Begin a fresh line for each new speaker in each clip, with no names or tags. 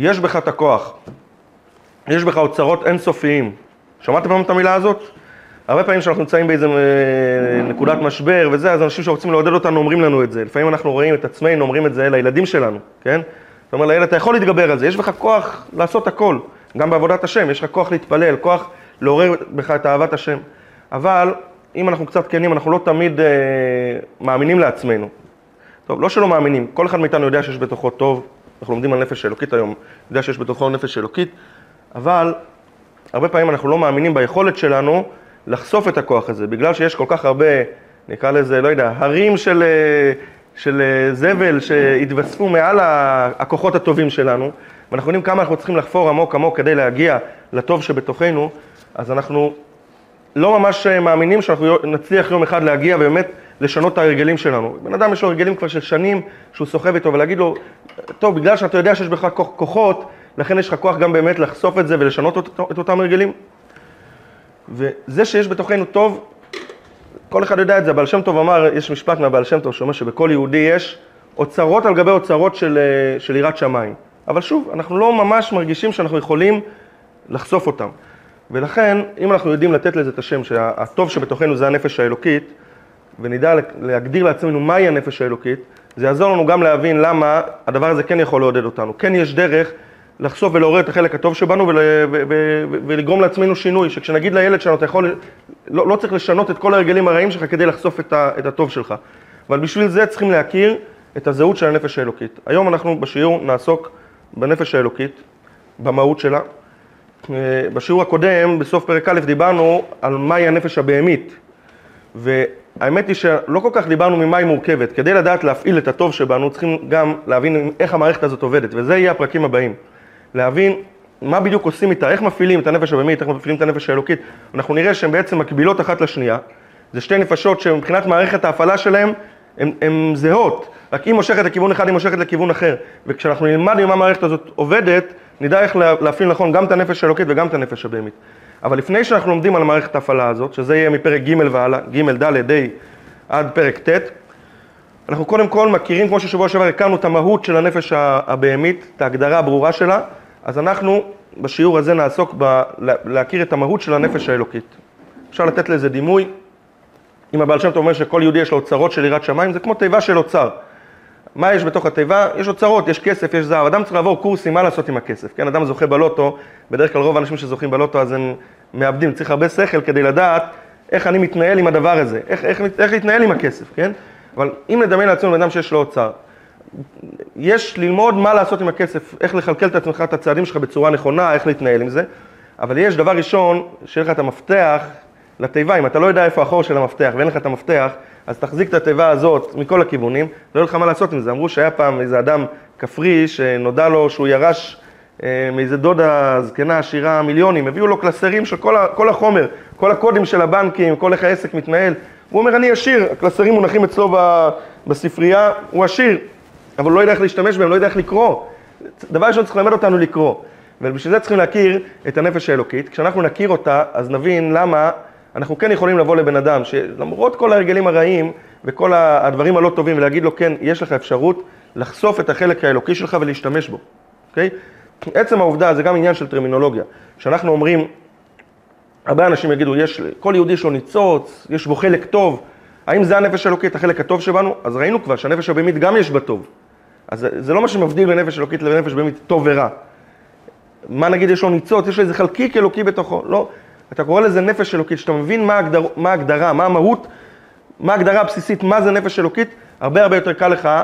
יש בך את הכוח. יש בך אוצרות אינסופיים. שמעתם פעם את המילה הזאת? הרבה פעמים כשאנחנו נמצאים באיזה אה, נקודת משבר וזה, אז אנשים שרוצים לעודד אותנו אומרים לנו את זה. לפעמים אנחנו רואים את עצמנו, אומרים את זה לילדים שלנו, כן? זאת אומרת, לילד, אתה יכול להתגבר על זה, יש בך כוח לעשות הכל, גם בעבודת השם, יש לך כוח להתפלל, כוח לעורר בך את אהבת השם. אבל אם אנחנו קצת כנים, אנחנו לא תמיד אה, מאמינים לעצמנו. טוב, לא שלא מאמינים, כל אחד מאיתנו יודע שיש בתוכו טוב, אנחנו לומדים על נפש אלוקית היום, יודע שיש בתוכו נפש אלוקית, אבל הרבה פעמים אנחנו לא מאמינים ביכולת שלנו לחשוף את הכוח הזה, בגלל שיש כל כך הרבה, נקרא לזה, לא יודע, הרים של, אה, של אה, זבל שהתווספו מעל הכוחות הטובים שלנו, ואנחנו יודעים כמה אנחנו צריכים לחפור עמוק עמוק כדי להגיע לטוב שבתוכנו, אז אנחנו לא ממש אה, מאמינים שאנחנו נצליח יום אחד להגיע ובאמת לשנות את ההרגלים שלנו. בן אדם יש לו הרגלים כבר של שנים שהוא סוחב איתו ולהגיד לו, טוב, בגלל שאתה יודע שיש בך כוחות, לכן יש לך כוח גם באמת לחשוף את זה ולשנות את אותם הרגלים. וזה שיש בתוכנו טוב, כל אחד יודע את זה, הבעל שם טוב אמר, יש משפט מהבעל שם טוב שאומר שבכל יהודי יש אוצרות על גבי אוצרות של, אה, של יראת שמיים. אבל שוב, אנחנו לא ממש מרגישים שאנחנו יכולים לחשוף אותם. ולכן, אם אנחנו יודעים לתת לזה את השם, שהטוב שבתוכנו זה הנפש האלוקית, ונדע להגדיר לעצמנו מהי הנפש האלוקית, זה יעזור לנו גם להבין למה הדבר הזה כן יכול לעודד אותנו. כן יש דרך לחשוף ולעורר את החלק הטוב שבנו ול, ו, ו, ו, ולגרום לעצמנו שינוי, שכשנגיד לילד שלנו, אתה יכול, לא, לא צריך לשנות את כל הרגלים הרעים שלך כדי לחשוף את, ה, את הטוב שלך. אבל בשביל זה צריכים להכיר את הזהות של הנפש האלוקית. היום אנחנו בשיעור נעסוק בנפש האלוקית, במהות שלה. אה, בשיעור הקודם, בסוף פרק א', דיברנו על מהי הנפש הבהמית. והאמת היא שלא כל כך דיברנו ממה היא מורכבת. כדי לדעת להפעיל את הטוב שבנו, צריכים גם להבין איך המערכת הזאת עובדת, וזה יהיה הפרקים הבאים. להבין מה בדיוק עושים איתה, איך מפעילים את הנפש הבהמית, איך מפעילים את הנפש האלוקית. אנחנו נראה שהן בעצם מקבילות אחת לשנייה. זה שתי נפשות שמבחינת מערכת ההפעלה שלהן, הן זהות. רק היא מושכת לכיוון אחד, היא מושכת לכיוון אחר. וכשאנחנו נלמד עם המערכת הזאת עובדת, נדע איך להפעיל נכון גם את הנפש האלוקית וגם את הנפש הבהמית. אבל לפני שאנחנו לומדים על מערכת ההפעלה הזאת, שזה יהיה מפרק ג' והלאה, ג', ד', ה', עד פרק ט', אנחנו קודם כל מכירים, כמו ששבוע שעבר הכרנו את המהות של הנפש הבהמית, את ההגדרה הברורה שלה, אז אנחנו בשיעור הזה נעסוק ב- להכיר את המהות של הנפש האלוקית. אפשר לתת לזה דימוי. אם הבעל שם טוב אומר שכל יהודי יש לו אוצרות של יראת שמיים, זה כמו תיבה של אוצר. מה יש בתוך התיבה? יש אוצרות, יש כסף, יש זהב. אדם צריך לעבור קורסים, מה לעשות עם הכסף? כן, אדם זוכה בלוטו, בדרך כלל רוב האנשים שזוכים בלוטו אז הם מאבדים, צריך הרבה שכל כדי לדעת איך אני מתנהל עם הדבר הזה, איך, איך, איך להתנהל עם הכסף, כן? אבל אם נדמיין לעצמנו אדם שיש לו אוצר, יש ללמוד מה לעשות עם הכסף, איך לכלכל את עצמך, את הצעדים שלך בצורה נכונה, איך להתנהל עם זה, אבל יש דבר ראשון, שיהיה לך את המפתח לתיבה, אם אתה לא יודע איפה החור של המפתח ואין לך את המפתח, אז תחזיק את התיבה הזאת מכל הכיוונים, לא יהיה לך מה לעשות עם זה. אמרו שהיה פעם איזה אדם כפרי שנודע לו שהוא ירש אה, מאיזה דודה זקנה עשירה מיליונים, הביאו לו קלסרים של כל, כל החומר, כל הקודים של הבנקים, כל איך העסק מתנהל. הוא אומר, אני עשיר, הקלסרים מונחים אצלו בספרייה, הוא עשיר, אבל לא יודע איך להשתמש בהם, לא יודע איך לקרוא. דבר ראשון צריך ללמד אותנו לקרוא, ובשביל זה צריכים להכיר את הנפש האלוקית. כשאנחנו נכיר אותה, אז נבין למה אנחנו כן יכולים לבוא לבן אדם, שלמרות כל ההרגלים הרעים וכל הדברים הלא טובים, ולהגיד לו, כן, יש לך אפשרות לחשוף את החלק האלוקי שלך ולהשתמש בו, אוקיי? עצם העובדה, זה גם עניין של טרמינולוגיה. כשאנחנו אומרים, הרבה אנשים יגידו, יש, כל יהודי יש לו ניצוץ, יש בו חלק טוב, האם זה הנפש האלוקית, החלק הטוב שבנו? אז ראינו כבר שהנפש הבהמית גם יש בה טוב. אז זה לא מה שמבדיל בין נפש אלוקית לבין נפש בהמית טוב ורע. מה נגיד יש לו ניצוץ, יש לו איזה חלקיק אלוקי בתוכו, לא. אתה קורא לזה נפש אלוקית, שאתה מבין מה ההגדר, מה ההגדרה, מה המהות, מה ההגדרה הבסיסית, מה זה נפש אלוקית, הרבה הרבה יותר קל לך אה,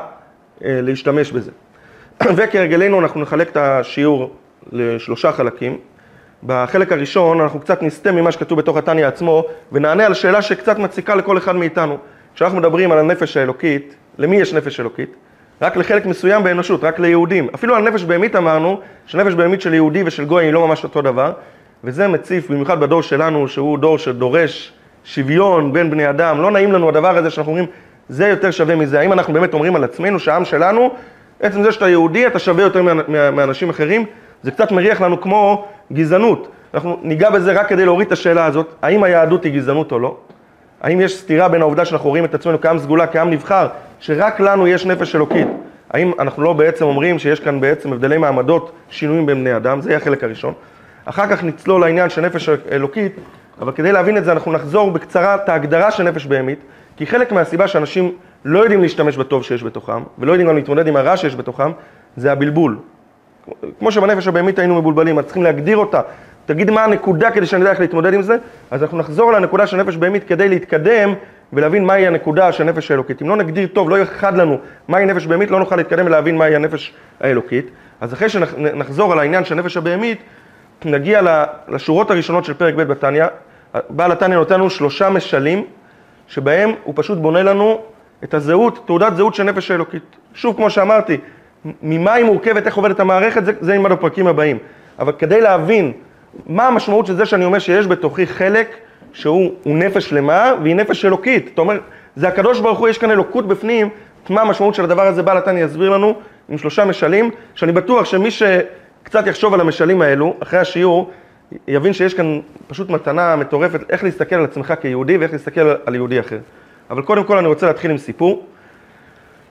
להשתמש בזה. וכהרגלנו אנחנו נחלק את השיעור לשלושה חלקים. בחלק הראשון אנחנו קצת נסטה ממה שכתוב בתוך התניא עצמו ונענה על שאלה שקצת מציקה לכל אחד מאיתנו. כשאנחנו מדברים על הנפש האלוקית, למי יש נפש אלוקית? רק לחלק מסוים באנושות, רק ליהודים. אפילו על נפש בהמית אמרנו, שנפש בהמית של יהודי ושל גוי היא לא ממש אותו דבר, וזה מציף, במיוחד בדור שלנו, שהוא דור שדורש שוויון בין בני אדם. לא נעים לנו הדבר הזה שאנחנו אומרים, זה יותר שווה מזה. האם אנחנו באמת אומרים על עצמנו שהעם שלנו, עצם זה שאתה יהודי, אתה שווה יותר מאנשים אחרים? זה קצת מריח לנו כמו גזענות. אנחנו ניגע בזה רק כדי להוריד את השאלה הזאת, האם היהדות היא גזענות או לא? האם יש סתירה בין העובדה שאנחנו רואים את עצמנו כעם סגולה, כעם נבחר, שרק לנו יש נפש אלוקית? האם אנחנו לא בעצם אומרים שיש כאן בעצם הבדלי מעמדות, שינויים בין בני אדם, זה יהיה החלק הראשון. אחר כך נצלול לעניין של נפש אלוקית, אבל כדי להבין את זה אנחנו נחזור בקצרה את ההגדרה של נפש בהמית, כי חלק מהסיבה שאנשים לא יודעים להשתמש בטוב שיש בתוכם, ולא יודעים גם להתמודד עם הרע שיש בתוכם, זה הבלבול. כמו שבנפש הבהמית היינו מבולבלים, אז צריכים להגדיר אותה. תגיד מה הנקודה כדי שאני אדע איך להתמודד עם זה, אז אנחנו נחזור לנקודה של נפש בהמית כדי להתקדם ולהבין מהי הנקודה של נפש האלוקית. אם לא נגדיר טוב, לא יהיה חד לנו מהי נפש בהמית, לא נוכל להתקדם ולהבין מהי הנפש האלוקית. אז אחרי שנחזור על העניין של נפש הבהמית, נגיע לשורות הראשונות של פרק ב' בתניא. בעל התניא נותן לנו שלושה משלים, שבהם הוא פשוט בונה לנו את הזהות, תעודת זהות של נפש האלוקית. שוב, כמו שאמרתי, ממה היא מורכבת, איך עובדת המערכת, זה, זה נלמד בפרקים הבאים. אבל כדי להבין מה המשמעות של זה שאני אומר שיש בתוכי חלק שהוא נפש שלמה והיא נפש אלוקית. אתה אומר, זה הקדוש ברוך הוא, יש כאן אלוקות בפנים, מה המשמעות של הדבר הזה, בעל התניא יסביר לנו עם שלושה משלים, שאני בטוח שמי שקצת יחשוב על המשלים האלו, אחרי השיעור, יבין שיש כאן פשוט מתנה מטורפת, איך להסתכל על עצמך כיהודי ואיך להסתכל על יהודי אחר. אבל קודם כל אני רוצה להתחיל עם סיפור,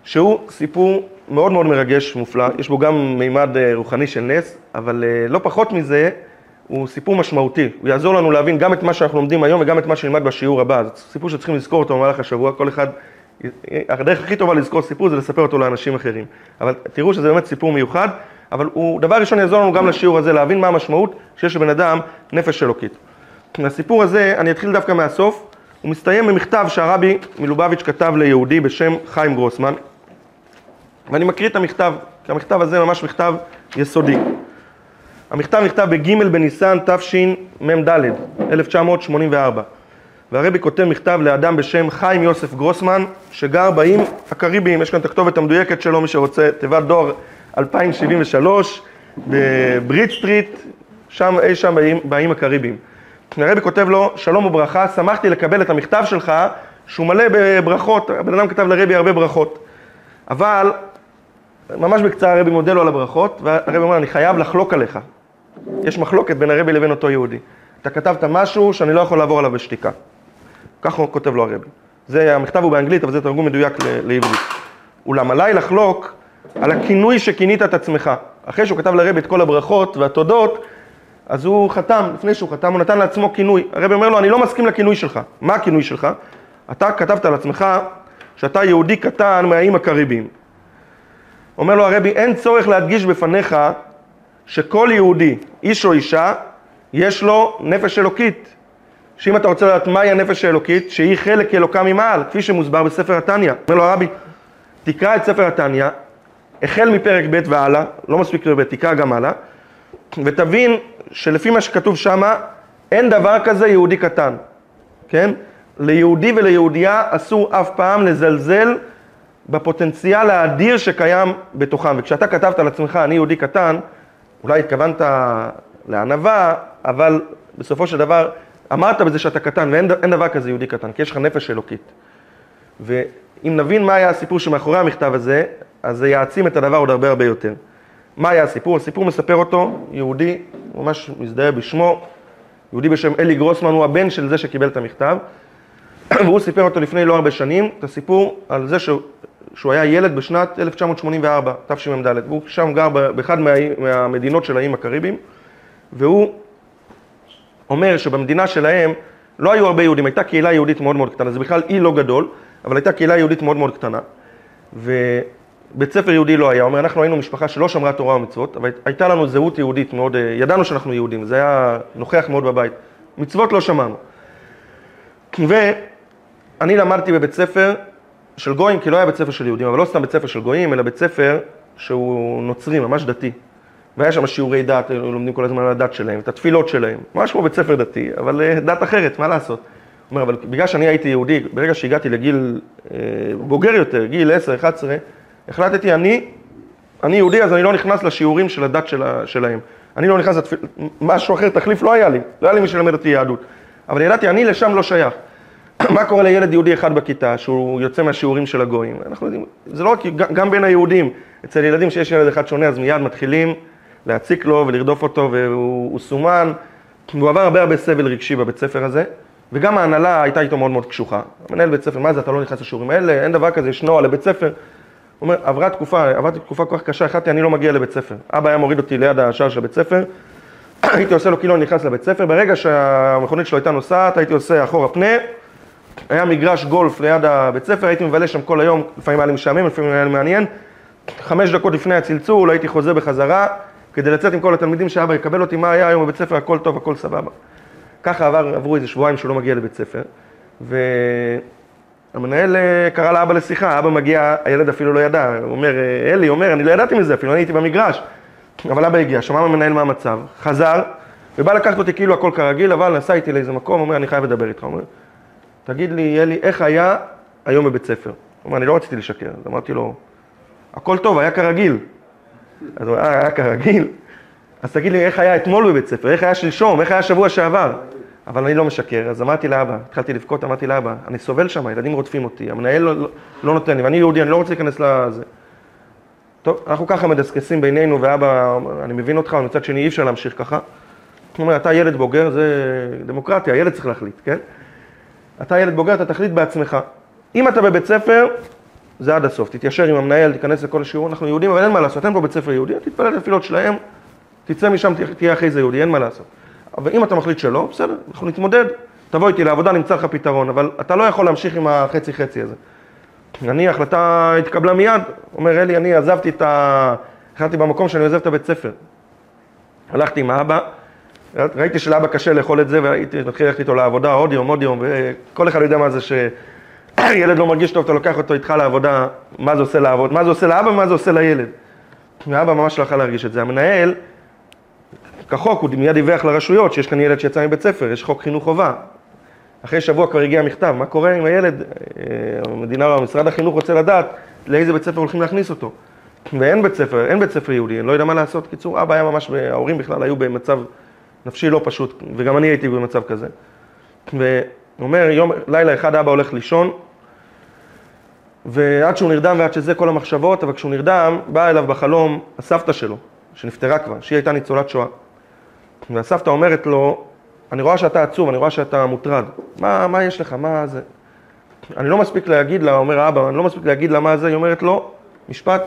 שהוא סיפור מאוד מאוד מרגש, מופלא, יש בו גם מימד אה, רוחני של נס, אבל אה, לא פחות מזה, הוא סיפור משמעותי, הוא יעזור לנו להבין גם את מה שאנחנו לומדים היום וגם את מה שנלמד בשיעור הבא, זה סיפור שצריכים לזכור אותו במהלך השבוע, כל אחד, הדרך הכי טובה לזכור סיפור זה לספר אותו לאנשים אחרים, אבל תראו שזה באמת סיפור מיוחד, אבל הוא דבר ראשון יעזור לנו גם לשיעור הזה, להבין מה המשמעות שיש לבן אדם נפש אלוקית. הסיפור הזה, אני אתחיל דווקא מהסוף, הוא מסתיים במכתב שהרבי מלובביץ' כתב ליהודי בשם חיים גרוסמן, ואני מקריא את המכתב, כי המכתב הזה ממש מכתב יסודי. המכתב נכתב בג' בניסן תשמ"ד, 1984. והרבי כותב מכתב לאדם בשם חיים יוסף גרוסמן, שגר באיים הקריביים, יש כאן את הכתובת המדויקת שלו, מי שרוצה, תיבת דואר 2073, בברית סטריט, שם, אי שם באיים, באיים הקריביים. הרבי כותב לו, שלום וברכה, שמחתי לקבל את המכתב שלך, שהוא מלא בברכות, הבן אדם כתב לרבי הרבה ברכות. אבל, ממש בקצרה הרבי מודה לו על הברכות, והרבי אומר, אני חייב לחלוק עליך. יש מחלוקת בין הרבי לבין אותו יהודי. אתה כתבת משהו שאני לא יכול לעבור עליו בשתיקה. ככה הוא כותב לו הרבי. זה, המכתב הוא באנגלית, אבל זה תרגום מדויק לעברית. אולם עליי לחלוק על הכינוי שכינית את עצמך. אחרי שהוא כתב לרבי את כל הברכות והתודות, אז הוא חתם, לפני שהוא חתם, הוא נתן לעצמו כינוי. הרבי אומר לו, אני לא מסכים לכינוי שלך. מה הכינוי שלך? אתה כתבת על עצמך שאתה יהודי קטן מהאיים הקריביים. אומר לו הרבי, אין צורך להדגיש בפניך שכל יהודי, איש או אישה, יש לו נפש אלוקית. שאם אתה רוצה לדעת מהי הנפש האלוקית, שהיא חלק אלוקה ממעל, כפי שמוסבר בספר התניא. אומר לו הרבי, תקרא את ספר התניא, החל מפרק ב' והלאה, לא מספיק פרק ב', תקרא גם הלאה, ותבין שלפי מה שכתוב שמה, אין דבר כזה יהודי קטן, כן? ליהודי וליהודייה אסור אף פעם לזלזל בפוטנציאל האדיר שקיים בתוכם. וכשאתה כתבת על עצמך, אני יהודי קטן, אולי התכוונת לענווה, אבל בסופו של דבר אמרת בזה שאתה קטן, ואין דבר כזה יהודי קטן, כי יש לך נפש אלוקית. ואם נבין מה היה הסיפור שמאחורי המכתב הזה, אז זה יעצים את הדבר עוד הרבה הרבה יותר. מה היה הסיפור? הסיפור מספר אותו יהודי, ממש מזדהה בשמו, יהודי בשם אלי גרוסמן, הוא הבן של זה שקיבל את המכתב, והוא סיפר אותו לפני לא הרבה שנים, את הסיפור על זה שהוא, שהוא היה ילד בשנת 1984, תשמ"ד, והוא שם גר באחד מה, מהמדינות של האיים הקריביים, והוא אומר שבמדינה שלהם לא היו הרבה יהודים, הייתה קהילה יהודית מאוד מאוד קטנה, זה בכלל אי לא גדול, אבל הייתה קהילה יהודית מאוד מאוד קטנה, ובית ספר יהודי לא היה, אומר, אנחנו היינו משפחה שלא שמרה תורה ומצוות, אבל הייתה לנו זהות יהודית מאוד, ידענו שאנחנו יהודים, זה היה נוכח מאוד בבית, מצוות לא שמענו. ואני למדתי בבית ספר של גויים, כי לא היה בית ספר של יהודים, אבל לא סתם בית ספר של גויים, אלא בית ספר שהוא נוצרי, ממש דתי. והיה שם שיעורי דת, לומדים כל הזמן על הדת שלהם, את התפילות שלהם, ממש כמו בית ספר דתי, אבל אה, דת אחרת, מה לעשות? אומר, אבל בגלל שאני הייתי יהודי, ברגע שהגעתי לגיל אה, בוגר יותר, גיל 10-11, החלטתי, אני, אני יהודי, אז אני לא נכנס לשיעורים של הדת שלה, שלהם. אני לא נכנס לתפיל... משהו אחר, תחליף לא היה לי, לא היה לי מי שילמד אותי יהדות. אבל ידעתי, אני לשם לא שייך. מה קורה לילד יהודי אחד בכיתה, שהוא יוצא מהשיעורים של הגויים? אנחנו יודעים, זה לא רק, גם בין היהודים, אצל ילדים שיש ילד אחד שונה, אז מיד מתחילים להציק לו ולרדוף אותו, והוא סומן, והוא עבר הרבה הרבה סבל רגשי בבית ספר הזה, וגם ההנהלה הייתה איתו מאוד מאוד קשוחה. מנהל בית ספר, מה זה, אתה לא נכנס לשיעורים האלה, אין דבר כזה, יש נוהל לבית ספר. אומר, עברה תקופה, עברתי תקופה כל כך קשה, החלטתי, אני לא מגיע לבית ספר. אבא היה מוריד אותי ליד השער של הבית ספר, הייתי עושה לו כאילו אני נכנס לבית ספר, ברגע שהמכונית שלו הייתה נוסעת, הייתי עושה אחורה פנה, היה מגרש גולף ליד הבית ספר, הייתי מבלה שם כל היום, לפעמים היה לי משעמם, לפעמים היה לי מעניין. חמש דקות לפני הצלצול, הייתי חוזר בחזרה, כדי לצאת עם כל התלמידים שאבא יקבל אותי, מה היה היום בבית ספר, הכל טוב, הכל סבבה. ככה עבר, עברו איזה שבועיים שהוא לא מגיע לבית ספר, והמנהל אה, קרא לאבא לשיחה, אבא מגיע, הילד אפילו לא ידע, הוא אומר, אה, אלי, אומר, אני לא ידעתי מזה, אפילו אני הייתי במגרש. אבל אבא הגיע, שמע מהמנהל מה המצב, חזר, ובא לקחת אותי כאילו הכל כרגיל, אבל נסע איתי לאיזה מקום, אומר, אני חייב לדבר איתך. אומר, תגיד לי, אלי, איך היה היום בבית ספר? הוא אומר, אני לא רציתי לשקר, אז אמרתי לו, הכל טוב, היה כרגיל. אז הוא אומר, אה, היה כרגיל? אז תגיד לי, איך היה אתמול בבית ספר? איך היה שלשום? איך היה שבוע שעבר? אבל אני לא משקר, אז אמרתי לאבא, התחלתי לבכות, אמרתי לאבא, אני סובל שם, הילדים רודפים אותי, המנהל לא, לא, לא נותן לי, ואני יהודי, אני לא רוצה להיכנס לזה. טוב, אנחנו ככה מדסקסים בינינו, ואבא, אני מבין אותך, אבל מצד שני אי אפשר להמשיך ככה. הוא אומר, אתה ילד בוגר, זה דמוקרטיה, הילד צריך להחליט, כן? אתה ילד בוגר, אתה תחליט בעצמך. אם אתה בבית ספר, זה עד הסוף, תתיישר עם המנהל, תיכנס לכל השיעור, אנחנו יהודים, אבל אין מה לעשות, אין פה בית ספר יהודי, תתפלל את התפילות שלהם, תצא משם, תהיה אחרי זה יהודי, אין מה לעשות. אבל אם אתה מחליט שלא, בסדר, אנחנו נתמודד, תבוא איתי לעבודה, נמצא לך פתרון, אבל אתה לא יכול להמשיך עם החצי חצי הזה. אני, ההחלטה התקבלה מיד, אומר אלי, אני עזבתי את ה... החלטתי במקום שאני עוזב את הבית ספר. הלכתי עם האבא, ראיתי שלאבא קשה לאכול את זה, והייתי מתחיל ללכת איתו לעבודה עוד יום, עוד יום, וכל אחד יודע מה זה שילד לא מרגיש טוב, אתה לוקח אותו איתך לעבודה, מה זה עושה לעבוד, מה זה עושה לאבא ומה זה עושה לילד. ואבא ממש לא יכול להרגיש את זה. המנהל, כחוק, הוא מיד דיווח לרשויות שיש כאן ילד שיצא מבית ספר, יש חוק חינוך חובה. אחרי שבוע כבר הגיע מכתב, מה קורה עם הילד? אה, המדינה, משרד החינוך רוצה לדעת לאיזה בית ספר הולכים להכניס אותו. ואין בית ספר, אין בית ספר יהודי, אני לא יודע מה לעשות. קיצור, אבא היה ממש, ההורים בכלל היו במצב נפשי לא פשוט, וגם אני הייתי במצב כזה. והוא אומר, יום, לילה אחד אבא הולך לישון, ועד שהוא נרדם ועד שזה כל המחשבות, אבל כשהוא נרדם, באה אליו בחלום הסבתא שלו, שנפטרה כבר, שהיא הייתה ניצולת שואה. והסבתא אומרת לו, אני רואה שאתה עצוב, אני רואה שאתה מוטרד. מה, מה יש לך? מה זה? אני לא מספיק להגיד לה, אומר האבא, אני לא מספיק להגיד לה מה זה, היא אומרת לו, משפט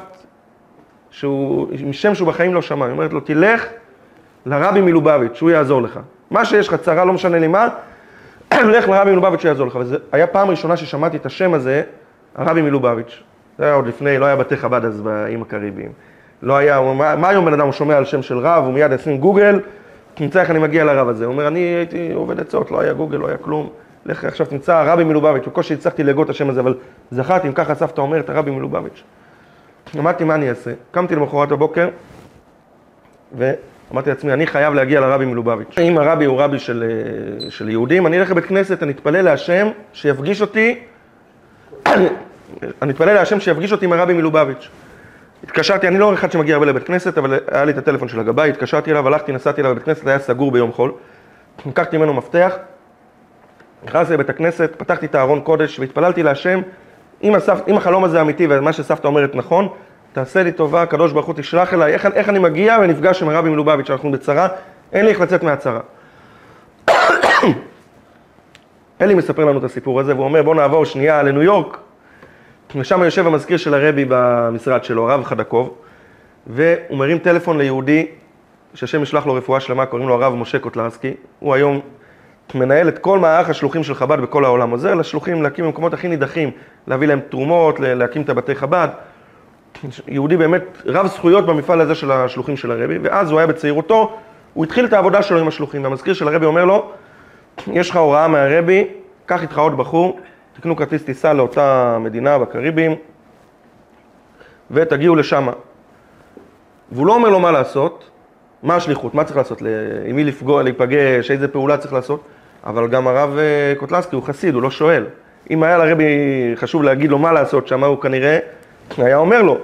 שהוא, משם שהוא בחיים לא שמע, היא אומרת לו, תלך לרבי מלובביץ', הוא יעזור לך. מה שיש לך צרה, לא משנה לי מה, לך לרבי מלובביץ', הוא יעזור לך. וזו היה פעם ראשונה ששמעתי את השם הזה, הרבי מלובביץ'. זה היה עוד לפני, לא היה בתי חב"ד אז באיים הקריביים. לא היה, מה היום בן אדם, הוא שומע על שם של רב, הוא מיד ישים גוגל, תמצא איך אני מגיע לרב הזה. הוא אומר, אני הייתי עובד עצות, לא היה גוגל, לא היה כלום. לך עכשיו תמצא הרבי מלובביץ', בקושי הצלחתי להגות את השם הזה, אבל זכרתי, אם ככה סבתא אומרת, הרבי מלובביץ'. אמרתי, מה אני אעשה? קמתי למחרת בבוקר, ואמרתי לעצמי, אני חייב להגיע לרבי מלובביץ'. אם הרבי הוא רבי של, של יהודים, אני אלך לבית כנסת, אני אתפלל להשם שיפגיש אותי, אני אתפלל להשם שיפגיש אותי עם הרבי מלובביץ'. התקשרתי, אני לא אחד שמגיע הרבה לבית כנסת, אבל היה לי את הטלפון של הגבאי, התקשרתי אליו, הלכתי, נסעתי אליו לבית כנסת, היה סגור ביום חול. לקחתי ממנו מפתח, נכנסתי לבית הכנסת, פתחתי את הארון קודש והתפללתי להשם, אם, הסף, אם החלום הזה אמיתי ומה שסבתא אומרת נכון, תעשה לי טובה, הקדוש ברוך הוא תשלח אליי, איך, איך אני מגיע ונפגש עם הרבי מלובביץ', אנחנו בצרה, אין לי איך לצאת מהצרה. אלי מספר לנו את הסיפור הזה, והוא אומר בוא נעבור שנייה לניו יורק, ושם יושב המזכיר של הרבי במשרד שלו, הרב חדקוב, והוא מרים טלפון ליהודי, שהשם ישלח לו רפואה שלמה, קוראים לו הרב משה קוטלרסקי, הוא היום מנהל את כל מערך השלוחים של חב"ד בכל העולם, עוזר לשלוחים להקים במקומות הכי נידחים, להביא להם תרומות, להקים את הבתי חב"ד. יהודי באמת רב זכויות במפעל הזה של השלוחים של הרבי, ואז הוא היה בצעירותו, הוא התחיל את העבודה שלו עם השלוחים, והמזכיר של הרבי אומר לו, יש לך הוראה מהרבי, קח איתך עוד בחור, תקנו כרטיס טיסה לאותה מדינה בקריבים, ותגיעו לשם. והוא לא אומר לו מה לעשות, מה השליחות, מה צריך לעשות, עם מי לפגוע, להיפגש, איזה פעולה צריך לעשות, אבל גם הרב אה, קוטלסקי הוא חסיד, הוא לא שואל. אם היה לרבי חשוב להגיד לו מה לעשות שם, הוא כנראה היה אומר לו.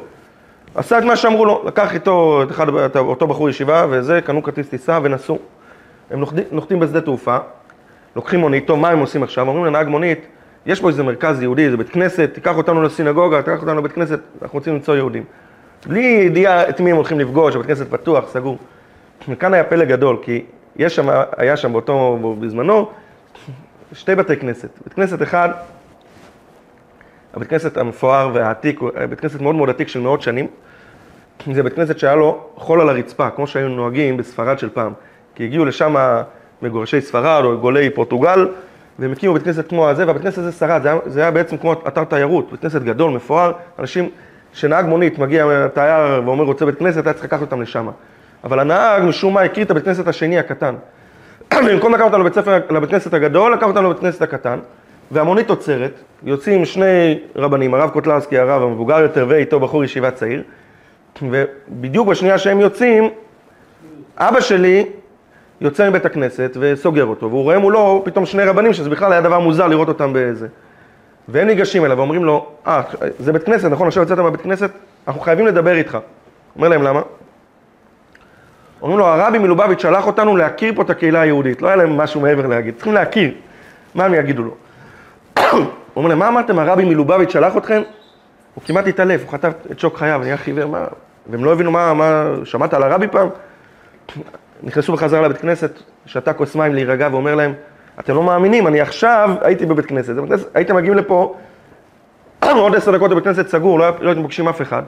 עשה את מה שאמרו לו, לקח איתו את אחד, אותו בחור ישיבה וזה, קנו כרטיס טיסה ונסעו. הם נוחתים בשדה תעופה, לוקחים מונית, טוב, מה הם עושים עכשיו? אומרים לנהג מונית, יש פה איזה מרכז יהודי, איזה בית כנסת, תיקח אותנו לסינגוגה, תיקח אותנו לבית כנסת, אנחנו רוצים למצוא יהודים. בלי ידיעה את מי הם הולכים לפגוש, הבית כנסת פתוח, סגור. וכאן היה פלא גדול, כי יש שם, היה שם באותו, בזמנו, שתי בתי כנסת. בית כנסת אחד הבית כנסת המפואר והעתיק, בית כנסת מאוד מאוד עתיק של מאות שנים. זה בית כנסת שהיה לו חול על הרצפה, כמו שהיו נוהגים בספרד של פעם. כי הגיעו לשם מגורשי ספרד או גולי פורטוגל, והם הקימו בית כנסת כמו הזה, והבית כנסת הזה שרד, זה, זה היה בעצם כמו אתר תיירות, בית כנסת גדול, מפואר, אנשים, שנהג מונית מגיע תייר ואומר רוצה בית כנסת, היה צריך לקחת אותם לשם. אבל הנהג משום מה הכיר את הבית כנסת השני הקטן. במקום לקחת אותנו לבית, ספר, לבית כנסת הגדול, לקח אותנו לבית כנסת הקטן, והמונית עוצרת, יוצאים שני רבנים, הרב קוטלרסקי, הרב המבוגר יותר, ואיתו בחור ישיבה צעיר, ובדיוק בשנייה שהם יוצאים, אבא שלי יוצא מבית הכנסת וסוגר אותו, והוא רואה מולו פתאום שני רבנים, שזה בכלל היה דבר מוזר לראות אותם באיזה. והם ניגשים אליו ואומרים לו, אה, זה בית כנסת, נכון? עכשיו יצאת מהבית כנסת, אנחנו חייבים לדבר איתך. אומר להם, למה? אומרים לו, הרבי מלובביץ' שלח אותנו להכיר פה את הקהילה היהודית, לא היה להם משהו מעבר להגיד, צריכים להכיר. מה הם יגידו לו? הוא אומר להם, מה אמרתם, הרבי מלובביץ' שלח אתכם? הוא כמעט התעלף, הוא חטף את שוק חייו, נהיה חיוור, מה... והם לא הבינו מה, מה, שמעת על הרבי פעם? נכנסו בחזרה לבית כנסת, שתה כוס מים להירגע ואומר להם, אתם לא מאמינים, אני עכשיו הייתי בבית כנסת, הייתם מגיעים לפה, עוד עשר דקות בבית כנסת סגור, לא, לא הייתם פוגשים אף אחד.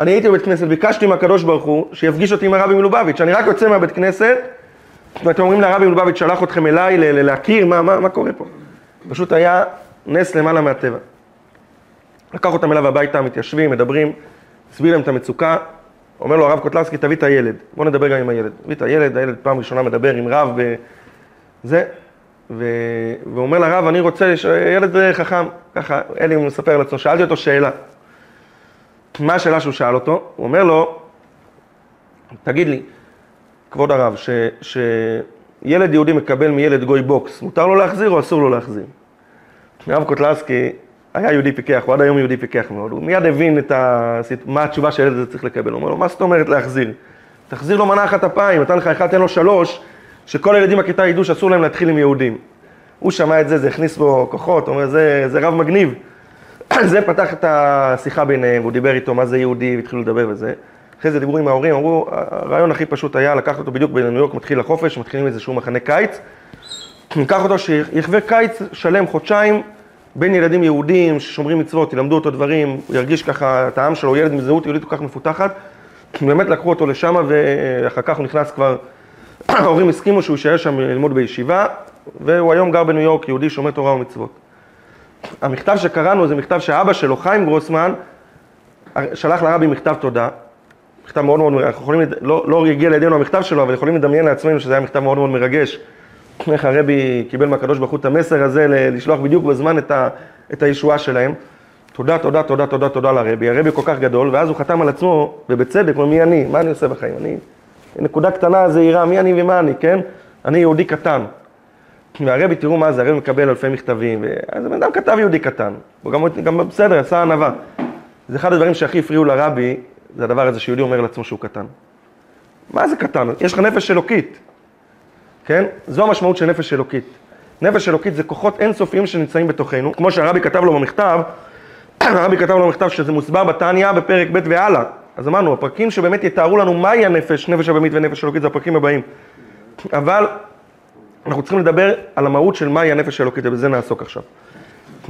אני הייתי בבית כנסת, ביקשתי מהקדוש ברוך הוא שיפגיש אותי עם הרבי מלובביץ', אני רק יוצא מהבית כנסת, ואתם אומרים לרבי מלובביץ' שלח אתכם אליי להכיר מה, מה, מה קורה פה. פשוט היה נס למעלה מהטבע. לקח אותם אליו הביתה, מתיישבים, מדברים, הסביר להם את המצוקה, אומר לו הרב קוטלרסקי, תביא את הילד, בוא נדבר גם עם הילד. תביא את הילד, הילד פעם ראשונה מדבר עם רב וזה, ו... ואומר לרב, אני רוצה, ילד חכם, ככה, אלי מספר על עצמו, שאלתי אותו שאלה. מה השאלה שהוא שאל אותו? הוא אומר לו, תגיד לי, כבוד הרב, ש... שילד יהודי מקבל מילד גוי בוקס, מותר לו להחזיר או אסור לו להחזיר? הרב קוטלרסקי היה יהודי פיקח, הוא עד היום יהודי פיקח מאוד, הוא מיד הבין את ה... מה התשובה שהילד הזה צריך לקבל, הוא אומר לו, מה זאת אומרת להחזיר? תחזיר לו מנה אחת אפיים, נתן לך אחד, תן לו שלוש, שכל הילדים בכיתה ידעו שאסור להם להתחיל עם יהודים. הוא שמע את זה, זה הכניס בו כוחות, הוא אומר, זה, זה רב מגניב. זה פתח את השיחה ביניהם, והוא דיבר איתו מה זה יהודי, והתחילו לדבר וזה. אחרי זה דיברו עם ההורים, אמרו, הרעיון הכי פשוט היה לקחת אותו בדיוק בניו יורק, מתחיל החופש, מתחילים איזשהו מחנה קיץ. ניקח אותו שיחווה קיץ שלם, חודשיים, בין ילדים יהודים ששומרים מצוות, ילמדו אותו דברים, הוא ירגיש ככה את העם שלו, ילד עם זהות יהודית כל כך מפותחת. באמת לקחו אותו לשם ואחר כך הוא נכנס כבר, ההורים הסכימו שהוא יישאר שם ללמוד בישיבה, והוא היום גר בניו יורק, יהודי שומר תורה ומצוות. המכתב שקראנו זה מכתב שאבא שלו, חיים גרוסמן, שלח לרבי מכתב תודה. מכתב מאוד מאוד, אנחנו יכולים, לא, לא הגיע לידינו המכתב שלו, אבל יכולים לדמיין לעצמנו שזה היה מכתב מאוד מאוד מרגש. איך הרבי קיבל מהקדוש ברוך הוא את המסר הזה לשלוח בדיוק בזמן את, ה, את הישועה שלהם. תודה, תודה, תודה, תודה, תודה לרבי. הרבי כל כך גדול, ואז הוא חתם על עצמו, ובצדק, הוא אומר, מי אני? מה אני עושה בחיים? אני, נקודה קטנה, זהירה, מי אני ומה אני, כן? אני יהודי קטן. והרבי, תראו מה זה, הרבי מקבל אלפי מכתבים, אז הבן אדם כתב יהודי קטן. הוא גם, גם בסדר, עשה ענווה. זה אחד הדברים שהכי הפריעו לרבי, זה הדבר הזה שיהודי אומר לעצמו שהוא קטן. מה זה קטן? יש לך נפש אלוקית. כן? זו המשמעות של נפש אלוקית. נפש אלוקית זה כוחות אינסופיים שנמצאים בתוכנו, כמו שהרבי כתב לו במכתב, הרבי כתב לו במכתב שזה מוסבר בתניא בפרק ב' והלאה. אז אמרנו, הפרקים שבאמת יתארו לנו מהי הנפש, נפש הבמית ונפש אלוקית, זה הפרקים הבאים. אבל אנחנו צריכים לדבר על המהות של מהי הנפש האלוקית, ובזה נעסוק עכשיו.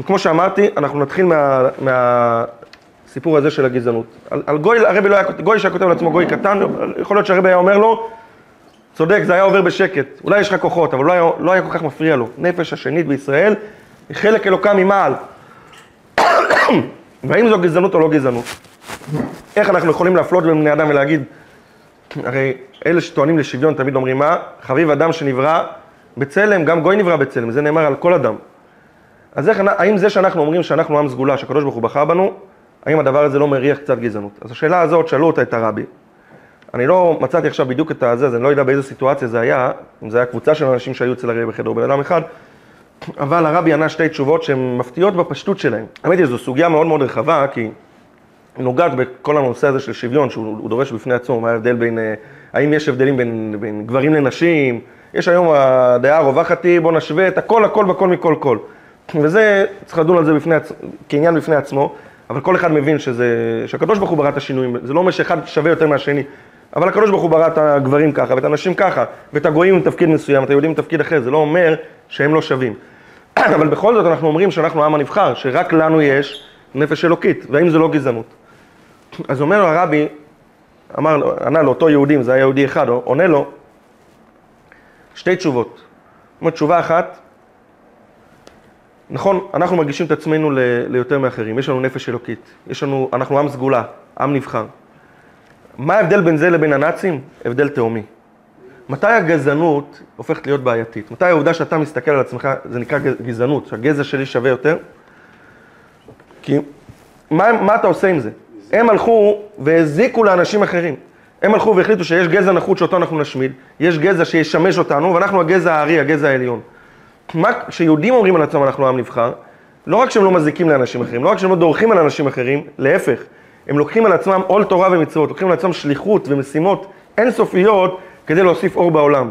כמו שאמרתי, אנחנו נתחיל מה, מהסיפור הזה של הגזענות. על, על גוי, הרבי לא היה, גוי שהיה כותב לעצמו גוי קטן, יכול להיות שהרבי היה אומר לו, צודק, זה היה עובר בשקט. אולי יש לך כוחות, אבל לא היה, לא היה כל כך מפריע לו. נפש השנית בישראל היא חלק אלוקה ממעל. והאם זו גזענות או לא גזענות? איך אנחנו יכולים להפלות בין בני אדם ולהגיד, הרי אלה שטוענים לשוויון תמיד אומרים מה? חביב אדם שנברא בצלם, גם גוי נברא בצלם, זה נאמר על כל אדם. אז איך, האם זה שאנחנו אומרים שאנחנו עם סגולה, שהקדוש ברוך הוא בחר בנו, האם הדבר הזה לא מריח קצת גזענות? אז השאלה הזאת, שאלו אותה את הרבי, אני לא מצאתי עכשיו בדיוק את הזה, אז אני לא יודע באיזה סיטואציה זה היה, אם זה היה קבוצה של אנשים שהיו אצל הרבי בחדר, בן אדם אחד, אבל הרבי ענה שתי תשובות שהן מפתיעות בפשטות שלהן. האמת היא, זו סוגיה מאוד מאוד רחבה, כי היא נוגעת בכל הנושא הזה של שוויון, שהוא דורש בפני עצמו, מה ההבדל בין, אה, האם יש הבדלים בין, בין גברים לנשים, יש היום הדעה הרווחת היא, בוא נשווה את הכל, הכל, בכל מכל כל. וזה, צריך לדון על זה בפני, כעניין בפני עצמו, אבל כל אחד מבין שזה, שהקדוש ברוך הוא ברא את השינויים, זה לא אומר שאחד שווה יותר מהשני. אבל הקדוש ברוך הוא ברא את הגברים ככה, ואת הנשים ככה, ואת הגויים עם תפקיד מסוים, את היהודים עם תפקיד אחר, זה לא אומר שהם לא שווים. אבל בכל זאת אנחנו אומרים שאנחנו העם הנבחר, שרק לנו יש נפש אלוקית, והאם זה לא גזענות? אז אומר לו הרבי, אמר לו, ענה לאותו יהודי, זה היה יהודי אחד, עונה לו, שתי תשובות. זאת אומרת, תשובה אחת, נכון, אנחנו מרגישים את עצמנו ל, ליותר מאחרים, יש לנו נפש אלוקית, יש לנו, אנחנו עם סגולה, עם נבחר. מה ההבדל בין זה לבין הנאצים? הבדל תהומי. מתי הגזענות הופכת להיות בעייתית? מתי העובדה שאתה מסתכל על עצמך, זה נקרא גזענות, שהגזע שלי שווה יותר? כי מה, מה אתה עושה עם זה? הם הלכו והזיקו לאנשים אחרים. הם הלכו והחליטו שיש גזע נחות שאותו אנחנו נשמיד, יש גזע שישמש אותנו, ואנחנו הגזע הארי, הגזע העליון. כשיהודים אומרים על עצמם אנחנו עם נבחר, לא רק שהם לא מזיקים לאנשים אחרים, לא רק שהם לא דורכים על אנשים אחרים, להפך, הם לוקחים על עצמם עול תורה ומצוות, לוקחים על עצמם שליחות ומשימות אינסופיות כדי להוסיף אור בעולם.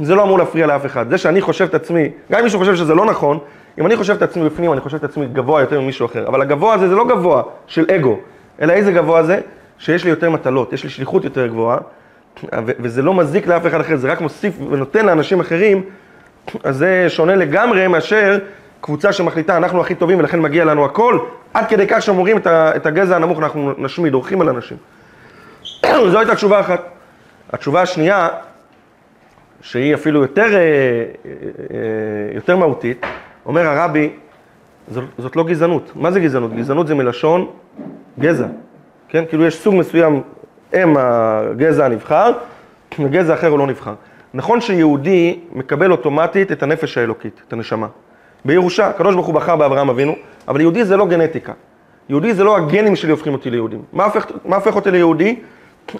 זה לא אמור להפריע לאף אחד. זה שאני חושב את עצמי, גם אם מישהו חושב שזה לא נכון, אם אני חושב את עצמי בפנים, אני חושב את עצמי גבוה יותר ממישהו אחר. אבל הגבוה הזה זה לא גבוה של אגו, אלא איזה גבוה זה? שיש לי יותר מטלות, יש לי שליחות יותר גבוהה, וזה לא מזיק לאף אחד אחר, זה רק מוסיף ונותן לאנשים אחרים, אז זה שונה לגמרי מאשר קבוצה שמחליטה, אנחנו הכי טובים ולכן מגיע לנו הכל, עד כדי כך שהם אומרים את הגזע הנמוך אנחנו נשמיד, דורכים על אנשים. זו הייתה תשובה אחת. התשובה השנייה, שהיא אפילו יותר, אה, אה, יותר מהותית, אומר הרבי, זאת, זאת לא גזענות. מה זה גזענות? גזענות זה מלשון גזע, כן? כאילו יש סוג מסוים, הם הגזע הנבחר, וגזע אחר הוא לא נבחר. נכון שיהודי מקבל אוטומטית את הנפש האלוקית, את הנשמה. בירושה, הקדוש ברוך הוא בחר באברהם אבינו, אבל יהודי זה לא גנטיקה. יהודי זה לא הגנים שלי הופכים אותי ליהודים. מה הופך, מה הופך אותי ליהודי?